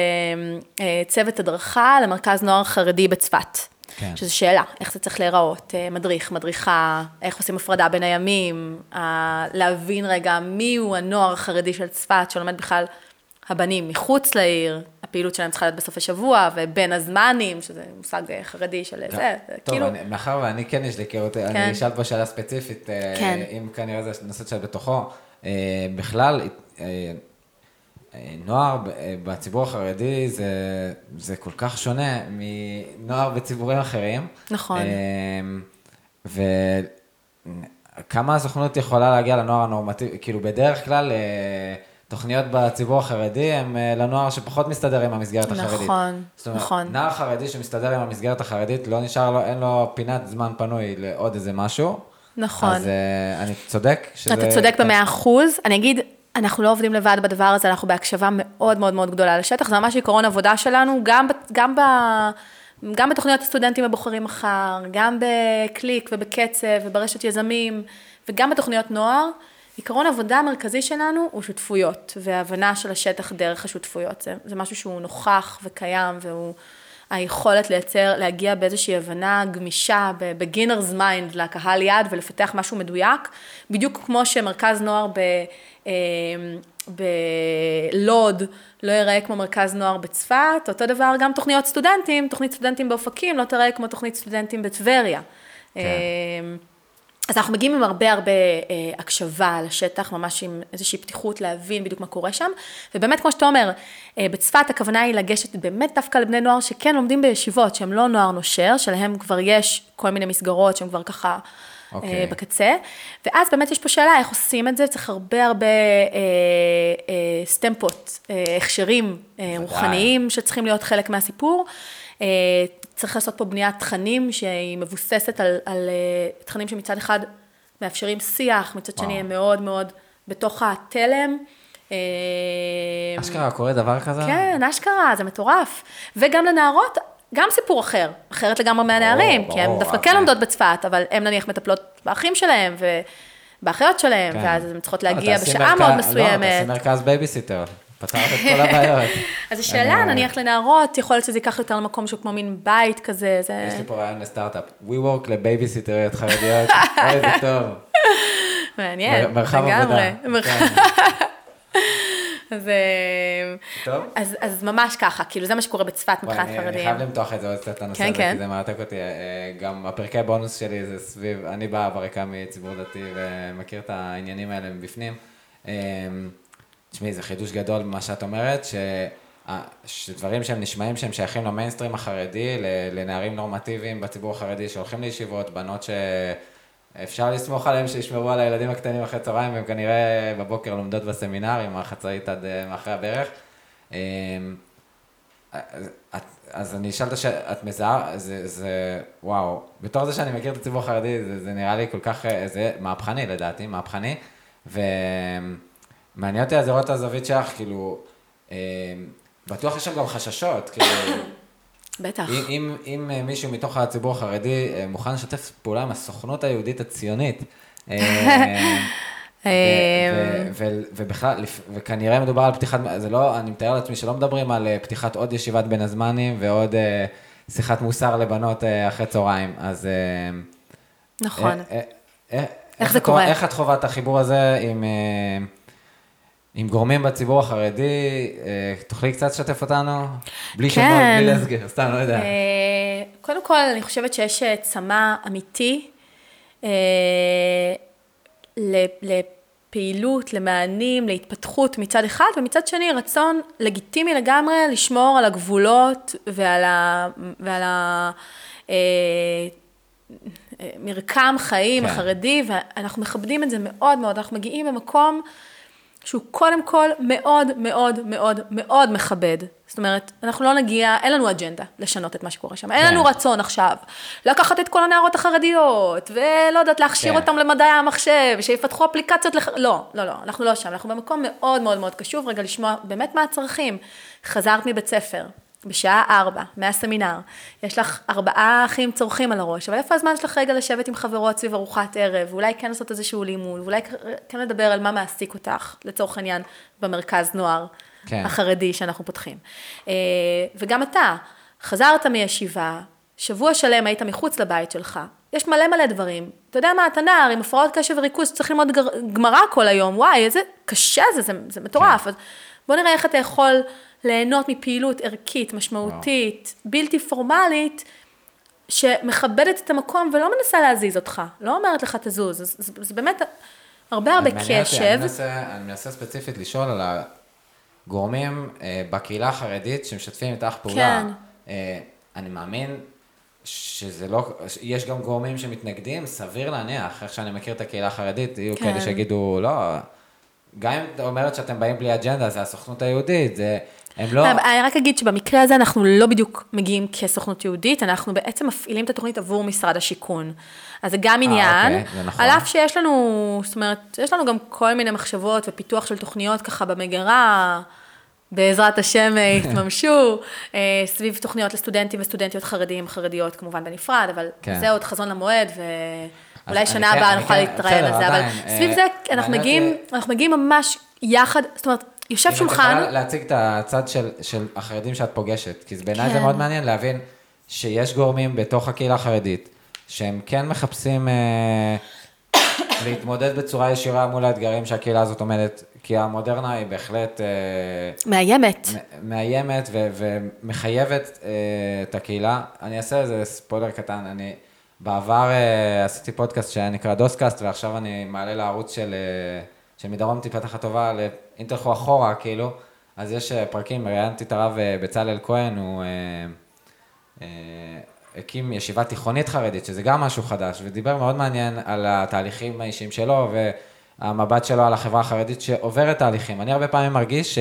צוות הדרכה למרכז נוער חרדי בצפת. כן. שזו שאלה, איך זה צריך להיראות, אה, מדריך, מדריכה, איך עושים הפרדה בין הימים, אה, להבין רגע מיהו הנוער החרדי של צפת, שלומד בכלל הבנים מחוץ לעיר, הפעילות שלהם צריכה להיות בסוף השבוע, ובין הזמנים, שזה מושג אה, חרדי של זה, זה טוב, כאילו, אני- מאחר ואני כן יש לי היכרות, כן. אני אשאל פה שאלה ספציפית, כן. אם כנראה זה נושא שאת בתוכו. בכלל, נוער בציבור החרדי זה, זה כל כך שונה מנוער בציבורים אחרים. נכון. אה, וכמה הסוכנות יכולה להגיע לנוער הנורמטיבי, כאילו בדרך כלל... אה, תוכניות בציבור החרדי הם אה, לנוער שפחות מסתדר עם המסגרת החרדית. נכון, זאת אומרת, נכון. נער חרדי שמסתדר עם המסגרת החרדית, לא נשאר לו, אין לו פינת זמן פנוי לעוד איזה משהו. נכון. אז אה, אני צודק? שזה- אתה צודק במאה אחוז. אני אגיד, אנחנו לא עובדים לבד בדבר הזה, אנחנו בהקשבה מאוד מאוד מאוד גדולה לשטח, זה ממש עקרון עבודה שלנו, גם, גם, ב, גם בתוכניות הסטודנטים הבוחרים מחר, גם בקליק ובקצב וברשת יזמים, וגם בתוכניות נוער. עקרון עבודה המרכזי שלנו הוא שותפויות, והבנה של השטח דרך השותפויות. זה, זה משהו שהוא נוכח וקיים, והוא היכולת לייצר, להגיע באיזושהי הבנה גמישה, ב-beginner's mind לקהל יד ולפתח משהו מדויק, בדיוק כמו שמרכז נוער ב... אה, בלוד לא ייראה כמו מרכז נוער בצפת, אותו דבר גם תוכניות סטודנטים, תוכנית סטודנטים באופקים לא תראה כמו תוכנית סטודנטים בטבריה. כן. אה, אז אנחנו מגיעים עם הרבה הרבה אה, הקשבה לשטח, ממש עם איזושהי פתיחות להבין בדיוק מה קורה שם. ובאמת, כמו שאתה אומר, אה, בצפת הכוונה היא לגשת באמת דווקא לבני נוער שכן לומדים בישיבות, שהם לא נוער נושר, שלהם כבר יש כל מיני מסגרות שהם כבר ככה... אוקיי. אה, בקצה, ואז באמת יש פה שאלה איך עושים את זה, צריך הרבה הרבה אה, אה, סטמפות, אה, הכשרים אה, רוחניים שצריכים להיות חלק מהסיפור. אה, צריך לעשות פה בניית תכנים שהיא מבוססת על, על אה, תכנים שמצד אחד מאפשרים שיח, מצד וואו. שני הם מאוד מאוד בתוך התלם. אה, אשכרה קורה דבר כזה? כן, אשכרה, זה מטורף. וגם לנערות, גם סיפור אחר, אחרת לגמרי מהנערים, כי הן דווקא אבל- כן לומדות בצפת, אבל הן נניח מטפלות באחים שלהם ובאחיות שלהם, כן. ואז הן צריכות לא, להגיע תעשי בשעה מאוד לא, תעשי מסוימת. מרכז בייביסיטר, פתרת את כל הבעיות. [laughs] אז השאלה, אה, נניח לנערות, יכול להיות שזה ייקח יותר למקום שהוא כמו מין בית כזה, זה... יש לי פה רעיון לסטארט-אפ, WeWork לבייביסיטריות חרדיות, [laughs] אוי, זה טוב. מעניין, לגמרי. [laughs] אז, אה, טוב. אז, אז ממש ככה, כאילו זה מה שקורה בצפת מבחינת אני- אני חרדים. חייב למתוח את זה עוד קצת, את הנושא כן, הזה, כן. כי זה מרתק אותי. אה, גם הפרקי בונוס שלי זה סביב, אני בא ברקע מציבור דתי ומכיר את העניינים האלה מבפנים. אה, תשמעי, זה חידוש גדול מה שאת אומרת, ש... שדברים שהם נשמעים שהם שייכים למיינסטרים החרדי, לנערים נורמטיביים בציבור החרדי שהולכים לישיבות, בנות שאפשר לסמוך עליהם שישמרו על הילדים הקטנים אחרי צהריים, והם כנראה בבוקר לומדות בסמינר עם החצאית עד אה, מאחורי הברך. אה, אז, אני אשאל את השאלה, את מזהה, זה, זה, וואו, בתור זה שאני מכיר את הציבור החרדי, זה, זה נראה לי כל כך, אה, זה מהפכני לדעתי, מהפכני, ומעניין אותי אז לראות את הזווית שלך, כאילו, אה, בטוח יש שם גם חששות, כאילו, בטח. אם, אם, אם אה, מישהו מתוך הציבור החרדי אה, מוכן לשתף פעולה עם הסוכנות היהודית הציונית, אה, ובכלל, וכנראה מדובר על פתיחת, זה לא, אני מתאר לעצמי שלא מדברים על פתיחת עוד ישיבת בין הזמנים ועוד שיחת מוסר לבנות אחרי צהריים, אז... נכון. איך זה קורה? איך את חווה את החיבור הזה עם, עם גורמים בציבור החרדי? אה, תוכלי קצת לשתף אותנו? בלי שמות, כן. בלי להסגר, סתם, לא יודע. אה, קודם כל, אני חושבת שיש אה, צמא אמיתי לפעילות, למענים, להתפתחות מצד אחד, ומצד שני רצון לגיטימי לגמרי לשמור על הגבולות ועל ה... ועל ה מרקם חיים כן. החרדי, ואנחנו מכבדים את זה מאוד מאוד, אנחנו מגיעים במקום שהוא קודם כל מאוד מאוד מאוד מאוד מכבד. זאת אומרת, אנחנו לא נגיע, אין לנו אג'נדה לשנות את מה שקורה שם. אין כן. לנו רצון עכשיו לקחת את כל הנערות החרדיות, ולא יודעת, להכשיר כן. אותם למדעי המחשב, שיפתחו אפליקציות לח... לא, לא, לא, אנחנו לא שם, אנחנו במקום מאוד מאוד מאוד קשוב, רגע לשמוע באמת מה הצרכים. חזרת מבית ספר, בשעה ארבע, מהסמינר, יש לך ארבעה אחים צורכים על הראש, אבל איפה הזמן שלך רגע לשבת עם חברות סביב ארוחת ערב, ואולי כן לעשות איזשהו לימוד, ואולי כן לדבר על מה מעסיק אותך, לצורך העניין, במרכז נוער כן. החרדי שאנחנו פותחים. אה, וגם אתה, חזרת מישיבה, שבוע שלם היית מחוץ לבית שלך, יש מלא מלא דברים. אתה יודע מה, אתה נער עם הפרעות קשב וריכוז, צריך ללמוד גמרא כל היום, וואי, איזה קשה זה, זה, זה מטורף. כן. בוא נראה איך אתה יכול ליהנות מפעילות ערכית, משמעותית, בלתי פורמלית, שמכבדת את המקום ולא מנסה להזיז אותך, לא אומרת לך תזוז, זה, זה, זה באמת הרבה הרבה קשב. אני מנסה, אני מנסה ספציפית לשאול על הגורמים אה, בקהילה החרדית שמשתפים איתך פעולה. כן. אה, אני מאמין שזה לא, יש גם גורמים שמתנגדים, סביר להניח, איך שאני מכיר את הקהילה החרדית, יהיו כן. כאלה שיגידו, לא, גם אם את אומרת שאתם באים בלי אג'נדה, זה הסוכנות היהודית, זה, הם לא... אני רק אגיד שבמקרה הזה אנחנו לא בדיוק מגיעים כסוכנות יהודית, אנחנו בעצם מפעילים את התוכנית עבור משרד השיכון. אז זה גם עניין, אוקיי, זה נכון. על אף שיש לנו, זאת אומרת, יש לנו גם כל מיני מחשבות ופיתוח של תוכניות ככה במגירה, בעזרת השם אה, [laughs] יתממשו, אה, סביב תוכניות לסטודנטים וסטודנטיות חרדים, חרדיות כמובן בנפרד, אבל כן. זה עוד חזון למועד, אז ואולי אני שנה כן- הבאה נוכל כן- להתראיין על זה, אבל סביב אה, זה אנחנו מגיעים, אותי- אנחנו מגיעים ממש יחד, זאת אומרת, יושב אם את שולחן, יכולה להציג את הצד של, של החרדים שאת פוגשת, כי בעיניי זה כן. מאוד מעניין להבין שיש גורמים בתוך הקהילה החרדית, שהם כן מחפשים אה, להתמודד בצורה ישירה מול האתגרים שהקהילה הזאת עומדת, כי המודרנה היא בהחלט אה, מאיימת. מאיימת ומחייבת אה, את הקהילה. אני אעשה איזה ספוילר קטן, אני בעבר אה, עשיתי פודקאסט שהיה נקרא דוסקאסט, ועכשיו אני מעלה לערוץ של, אה, של מדרום תפתח הטובה, אם תלכו אחורה, כאילו, אז יש אה, פרקים, ראיינתי את הרב בצלאל כהן, הוא... אה, אה, הקים ישיבה תיכונית חרדית, שזה גם משהו חדש, ודיבר מאוד מעניין על התהליכים האישיים שלו, והמבט שלו על החברה החרדית שעוברת תהליכים. אני הרבה פעמים מרגיש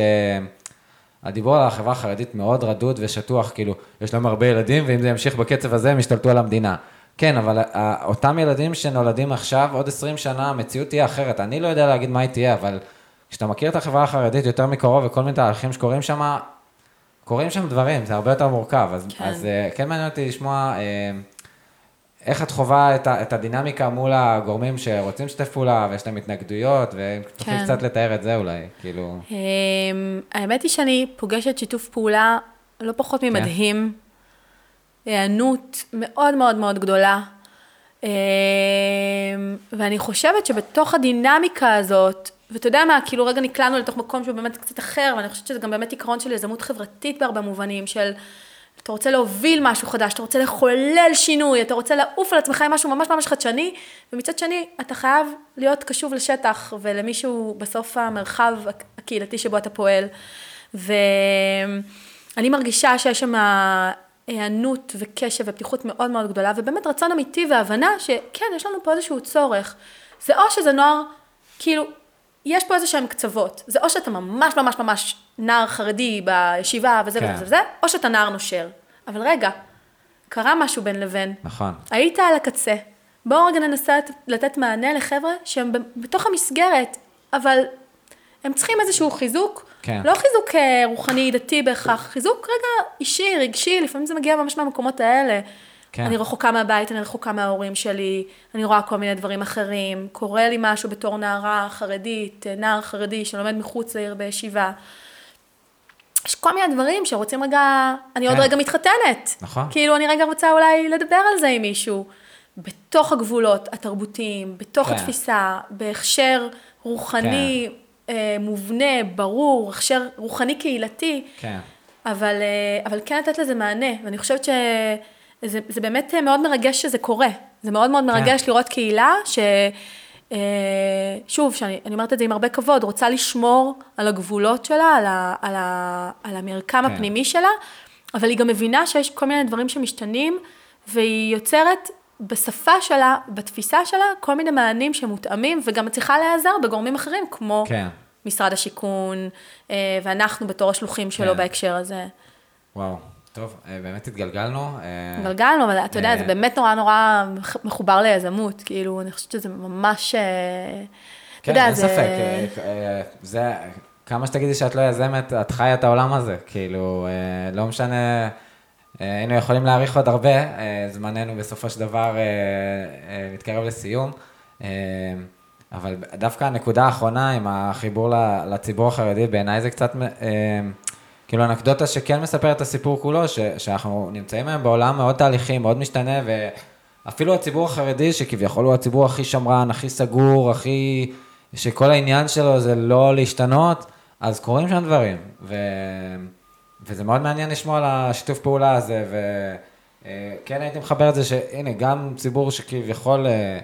שהדיבור על החברה החרדית מאוד רדוד ושטוח, כאילו, יש להם הרבה ילדים, ואם זה ימשיך בקצב הזה, הם ישתלטו על המדינה. כן, אבל ה- אותם ילדים שנולדים עכשיו, עוד 20 שנה, המציאות תהיה אחרת. אני לא יודע להגיד מה היא תהיה, אבל כשאתה מכיר את החברה החרדית יותר מקרוב וכל מיני תהליכים שקורים שם, קורים שם דברים, זה הרבה יותר מורכב. אז כן. אז, אה, כן מעניין אותי לשמוע אה, איך את חווה את, את הדינמיקה מול הגורמים שרוצים לשתף פעולה ויש להם התנגדויות, ותוכלי כן. קצת לתאר את זה אולי, כאילו... אמ, האמת היא שאני פוגשת שיתוף פעולה לא פחות כן. היענות מאוד מאוד מאוד גדולה, אמ, ואני חושבת שבתוך הדינמיקה הזאת, ואתה יודע מה, כאילו רגע נקלענו לתוך מקום שהוא באמת קצת אחר, ואני חושבת שזה גם באמת עיקרון של יזמות חברתית בהרבה מובנים, של אתה רוצה להוביל משהו חדש, אתה רוצה לחולל שינוי, אתה רוצה לעוף על עצמך עם משהו ממש ממש חדשני, ומצד שני, אתה חייב להיות קשוב לשטח ולמישהו בסוף המרחב הקהילתי שבו אתה פועל. ואני מרגישה שיש שם היענות וקשב ופתיחות מאוד מאוד גדולה, ובאמת רצון אמיתי והבנה שכן, יש לנו פה איזשהו צורך. זה או שזה נוער, כאילו, יש פה איזה שהם קצוות. זה או שאתה ממש ממש ממש נער חרדי בישיבה וזה כן. וזה וזה, או שאתה נער נושר. אבל רגע, קרה משהו בין לבין. נכון. היית על הקצה. בואו רגע ננסה לת- לתת מענה לחבר'ה שהם בתוך המסגרת, אבל הם צריכים איזשהו חיזוק. כן. לא חיזוק אה, רוחני, דתי בהכרח, חיזוק רגע אישי, רגשי, לפעמים זה מגיע ממש מהמקומות האלה. כן. כן. אני רחוקה מהבית, אני רחוקה מההורים שלי, אני רואה כל מיני דברים אחרים, קורה לי משהו בתור נערה חרדית, נער חרדי שלומד מחוץ לעיר בישיבה. יש כל מיני דברים שרוצים רגע, אני עוד כן. רגע מתחתנת. נכון. כאילו, אני רגע רוצה אולי לדבר על זה עם מישהו. בתוך הגבולות התרבותיים, בתוך כן. התפיסה, בהכשר רוחני אה, מובנה, ברור, הכשר רוחני קהילתי. כן. אבל, אה, אבל כן לתת לזה מענה, ואני חושבת שזה זה באמת מאוד מרגש שזה קורה. זה מאוד מאוד מרגש כן. לראות קהילה ש... אה, שוב, שאני אני אומרת את זה עם הרבה כבוד, רוצה לשמור על הגבולות שלה, על, ה, על, ה, על המרקם כן. הפנימי שלה, אבל היא גם מבינה שיש כל מיני דברים שמשתנים, והיא יוצרת בשפה שלה, בתפיסה שלה, כל מיני מענים שמותאמים, וגם מצליחה להיעזר בגורמים אחרים, כמו כן. משרד השיכון, אה, ואנחנו בתור השלוחים שלו כן. בהקשר הזה. וואו. טוב, אה, באמת התגלגלנו. אה, גלגלנו, אבל אתה יודע. זה באמת נורא נורא מחובר ליזמות, כאילו, אני חושבת שזה ממש... כן, יודע, אין זה- ספק. זה, כמה שתגידי שאת לא יזמת, את חיה את העולם הזה. כאילו, לא משנה, היינו יכולים להאריך עוד הרבה, אה, זמננו בסופו של דבר אה, אה, מתקרב לסיום. אה, אבל דווקא הנקודה האחרונה עם החיבור לציבור החרדי, בעיניי זה קצת, אה, כאילו אנקדוטה שכן מספרת את הסיפור כולו, שאנחנו נמצאים היום בעולם מאוד תהליכי, מאוד משתנה, ואפילו הציבור החרדי, שכביכול הוא הציבור הכי שמרן, הכי סגור, הכי... שכל העניין שלו זה לא להשתנות, אז קורים שם דברים. ו... וזה מאוד מעניין לשמוע על השיתוף פעולה הזה, וכן הייתי מחבר את זה שהנה, גם ציבור שכביכול אה,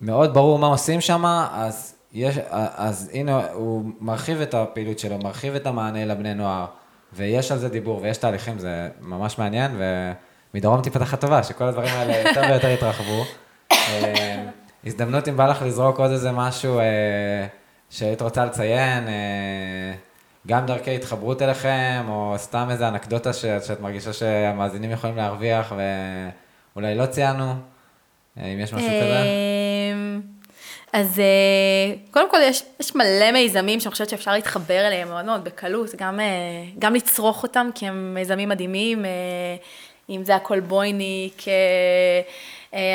מאוד ברור מה עושים שם, אז, יש, אז הנה, הוא מרחיב את הפעילות שלו, מרחיב את המענה לבני נוער, ויש על זה דיבור ויש תהליכים, זה ממש מעניין, ומדרום תיפתח הטובה, שכל הדברים האלה יותר ויותר יתרחבו. אה, הזדמנות אם בא לך לזרוק עוד איזה משהו אה, שהיית רוצה לציין, אה, גם דרכי התחברות אליכם, או סתם איזה אנקדוטה ש, שאת מרגישה שהמאזינים יכולים להרוויח, ואולי לא ציינו, אה, אם יש משהו כזה. אמ, אז אה, קודם כל יש, יש מלא מיזמים שאני חושבת שאפשר להתחבר אליהם מאוד מאוד בקלות, גם, אה, גם לצרוך אותם כי הם מיזמים מדהימים, אם זה הכולבויניק, אה, אה,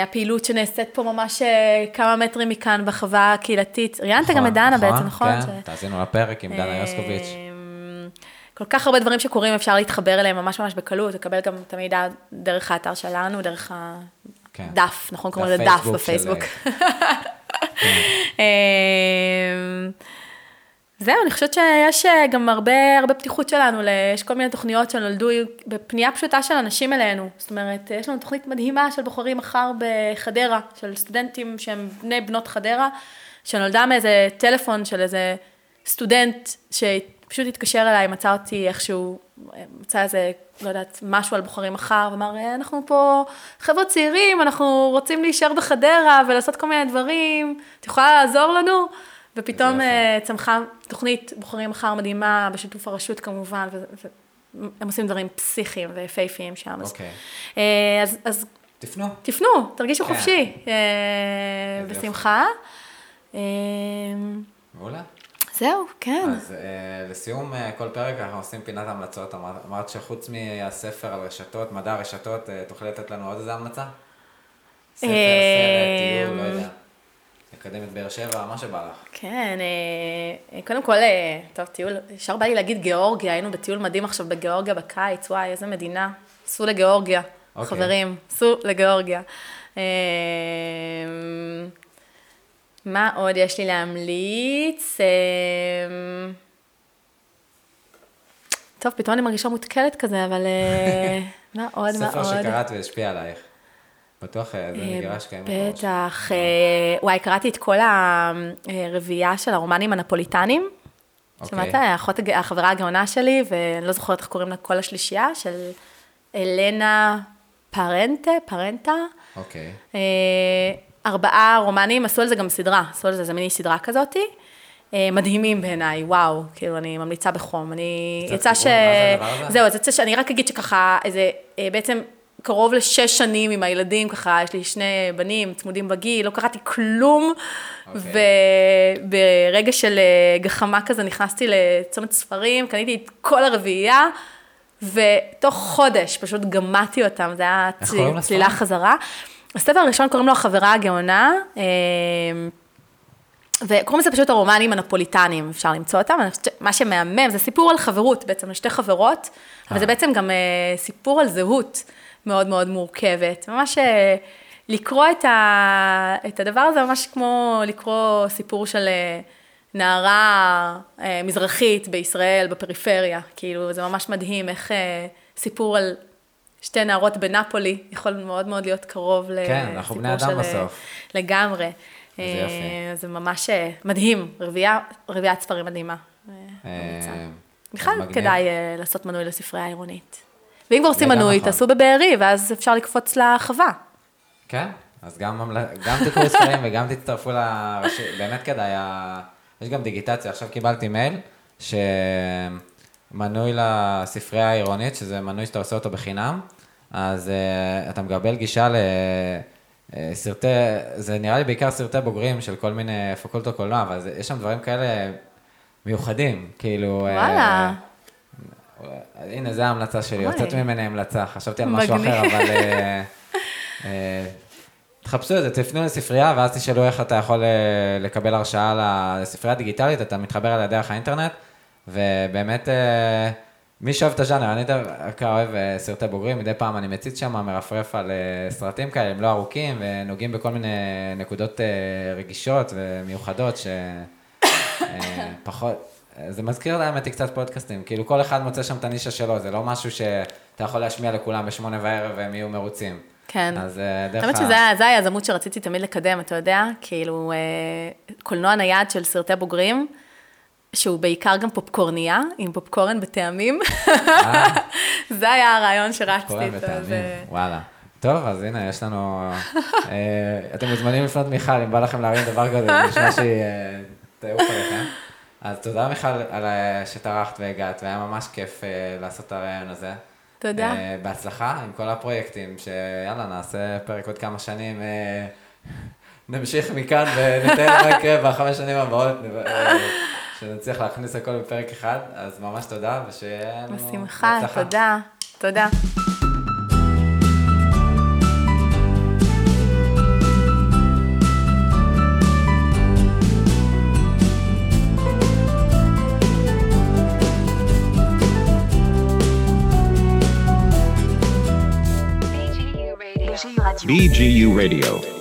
הפעילות שנעשית פה ממש אה, כמה מטרים מכאן בחווה הקהילתית. ראיינת גם את דנה בעצם, נכון? כן, תאזינו לפרק עם דנה יוסקוביץ'. אמ, כל כך הרבה דברים שקורים, אפשר להתחבר אליהם ממש ממש בקלות, לקבל גם את המידע דרך האתר שלנו, דרך כן. הדף, נכון? קוראים לזה דף הפייסבוק של- בפייסבוק. [laughs] זהו, אני חושבת שיש אה, גם הרבה, הרבה פתיחות שלנו, יש כל מיני תוכניות שנולדו בפנייה פשוטה של אנשים אלינו. זאת אומרת, יש לנו תוכנית מדהימה של בוחרים מחר בחדרה, של סטודנטים שהם בני בנות חדרה, שנולדה מאיזה טלפון של איזה סטודנט שפשוט התקשר אליי, מצא אותי איכשהו, מצא איזה, לא יודעת, משהו על בוחרים מחר, ואמר, "אה, אנחנו פה חבר'ה צעירים, אנחנו רוצים להישאר בחדרה ולעשות כל מיני דברים, את יכולה לעזור לנו? ופתאום. אה, צמחה תוכנית בוחרים מחר מדהימה, בשיתוף הרשות כמובן, והם עושים דברים פסיכיים ויפהפיים שם. אז- אוקיי. אה, אז, אז תפנו. תפנו, תרגישו כן. חופשי, אה, בשמחה. מעולה. זהו, כן. אז אה, לסיום אה, כל פרק אנחנו עושים פינת המלצות. אמרת, אמרת שחוץ מהספר על רשתות, מדע רשתות, אה, תוכלי לתת לנו עוד איזה המלצה? ספר, סרט, טיול, לא יודע. לקדם את באר שבע, מה שבא לך. כן, אה, אה, קודם כל, אה, טוב, טיול, ישר בא לי להגיד גיאורגיה, היינו בטיול מדהים עכשיו בגיאורגיה בקיץ, וואי, איזה מדינה. סעו לגיאורגיה, אוקיי. חברים, סעו לגיאורגיה. מה עוד יש לי להמליץ? טוב, פתאום אני מרגישה מותקלת כזה, אבל [laughs] מה עוד, מה עוד? ספר שקראת והשפיע עלייך. בטוח אה, זה מגרש קיים. בטח. אה, וואי, קראתי את כל הרביעייה של הרומנים הנפוליטנים. אוקיי. שמעת? החברה הגאונה שלי, ואני לא זוכרת איך קוראים לה כל השלישייה, של אלנה פרנטה, פרנטה. אוקיי. אה, ארבעה רומנים, עשו על זה גם סדרה, עשו על זה איזה מיני סדרה כזאתי. אה, מדהימים בעיניי, וואו, כאילו, אני ממליצה בחום. אני, יצא ש... זהו, אז יצא שאני רק אגיד שככה, איזה, אה, בעצם קרוב לשש שנים עם הילדים, ככה, יש לי שני בנים צמודים בגיל, לא קראתי כלום, אוקיי. וברגע של אה, גחמה כזה נכנסתי לצומת ספרים, קניתי את כל הרביעייה, ותוך חודש פשוט גמדתי אותם, זה היה איך צל- קוראים לספר? צלילה חזרה. הספר הראשון קוראים לו החברה הגאונה, אה, וקוראים לזה פשוט הרומנים הנפוליטניים, אפשר למצוא אותם. אני חושבת שמה שמהמם זה סיפור על חברות, בעצם על שתי חברות, אבל זה אה. בעצם גם סיפור על זהות מאוד מאוד מורכבת. ממש אה, לקרוא את, ה, את הדבר הזה, ממש כמו לקרוא סיפור של אה, נערה אה, מזרחית בישראל, בפריפריה. כאילו, זה ממש מדהים איך סיפור על שתי נערות בנפולי יכול מאוד מאוד להיות קרוב כן, לסיפור אנחנו בני אדם של, בסוף. לגמרי. איזה יופי. אה, זה ממש מדהים, רביעייה, רביעיית ספרים מדהימה. בכלל. כדאי לעשות מנוי לספרייה העירונית. ואם כבר עושים מנוי, נכון. תעשו בבארי, ואז אפשר לקפוץ לחווה. כן, אז גם, גם תקראו ספרים וגם תצטרפו לראשי, באמת כדאי, יש גם דיגיטציה, עכשיו קיבלתי מייל שמנוי לספרייה העירונית, שזה מנוי שאתה עושה אותו בחינם, אז uh, אתה מקבל גישה לסרטי, זה נראה לי בעיקר סרטי בוגרים של כל מיני פקולטות קולנוע, אבל יש שם דברים כאלה מיוחדים, כאילו... אה, וואלה. הנה, זו ההמלצה שלי, אוי. הוצאת ממני המלצה, חשבתי על משהו. אחר, אבל... אה, אה, תחפשו את זה, תפנו לספרייה, ואז תשאלו איך אתה יכול אה, לקבל הרשאה לספרייה דיגיטלית, אתה מתחבר אליה דרך האינטרנט, ובאמת, אה, מי שאוהב את הז'אנר, אני דווקא אוהב אה, סרטי בוגרים, מדי פעם אני מציץ שם, מרפרף על אה, סרטים כאלה, הם לא ארוכים, ונוגעים בכל מיני נקודות אה, רגישות ומיוחדות, שפחות... זה מזכיר לאמת היא קצת פודקאסטים, כאילו כל אחד מוצא שם את הנישה שלו, זה לא משהו שאתה יכול להשמיע לכולם בשמונה בערב והם יהיו מרוצים. כן. אז אה, דרך האמת ה- שזה היה- היזמות שרציתי תמיד לקדם, אתה יודע? כאילו, אה, קולנוע נייד של סרטי בוגרים, שהוא בעיקר גם פופקורניה, עם פופקורן בטעמים. אה, [laughs] זה היה הרעיון שרצתי איתו. בטעמים, זה- וואלה. טוב, אז הנה, יש לנו... אתם מוזמנים לפנות מיכל, אם בא לכם להרים דבר כזה, נשמע שהיא תעוף עליכם. אז תודה מיכל על ה- שטרחת והגעת, והיה ממש כיף אה, לעשות את הרעיון הזה. תודה. אה, בהצלחה עם כל הפרויקטים, שיאללה, נעשה פרק עוד כמה שנים. אה, נמשיך מכאן ונתאר מה יקרה בחמש שנים הבאות, אה, שנצליח להכניס הכל בפרק אחד, אז ממש תודה, ושיהיה לנו בשמחה. תודה. תודה. BGU Radio.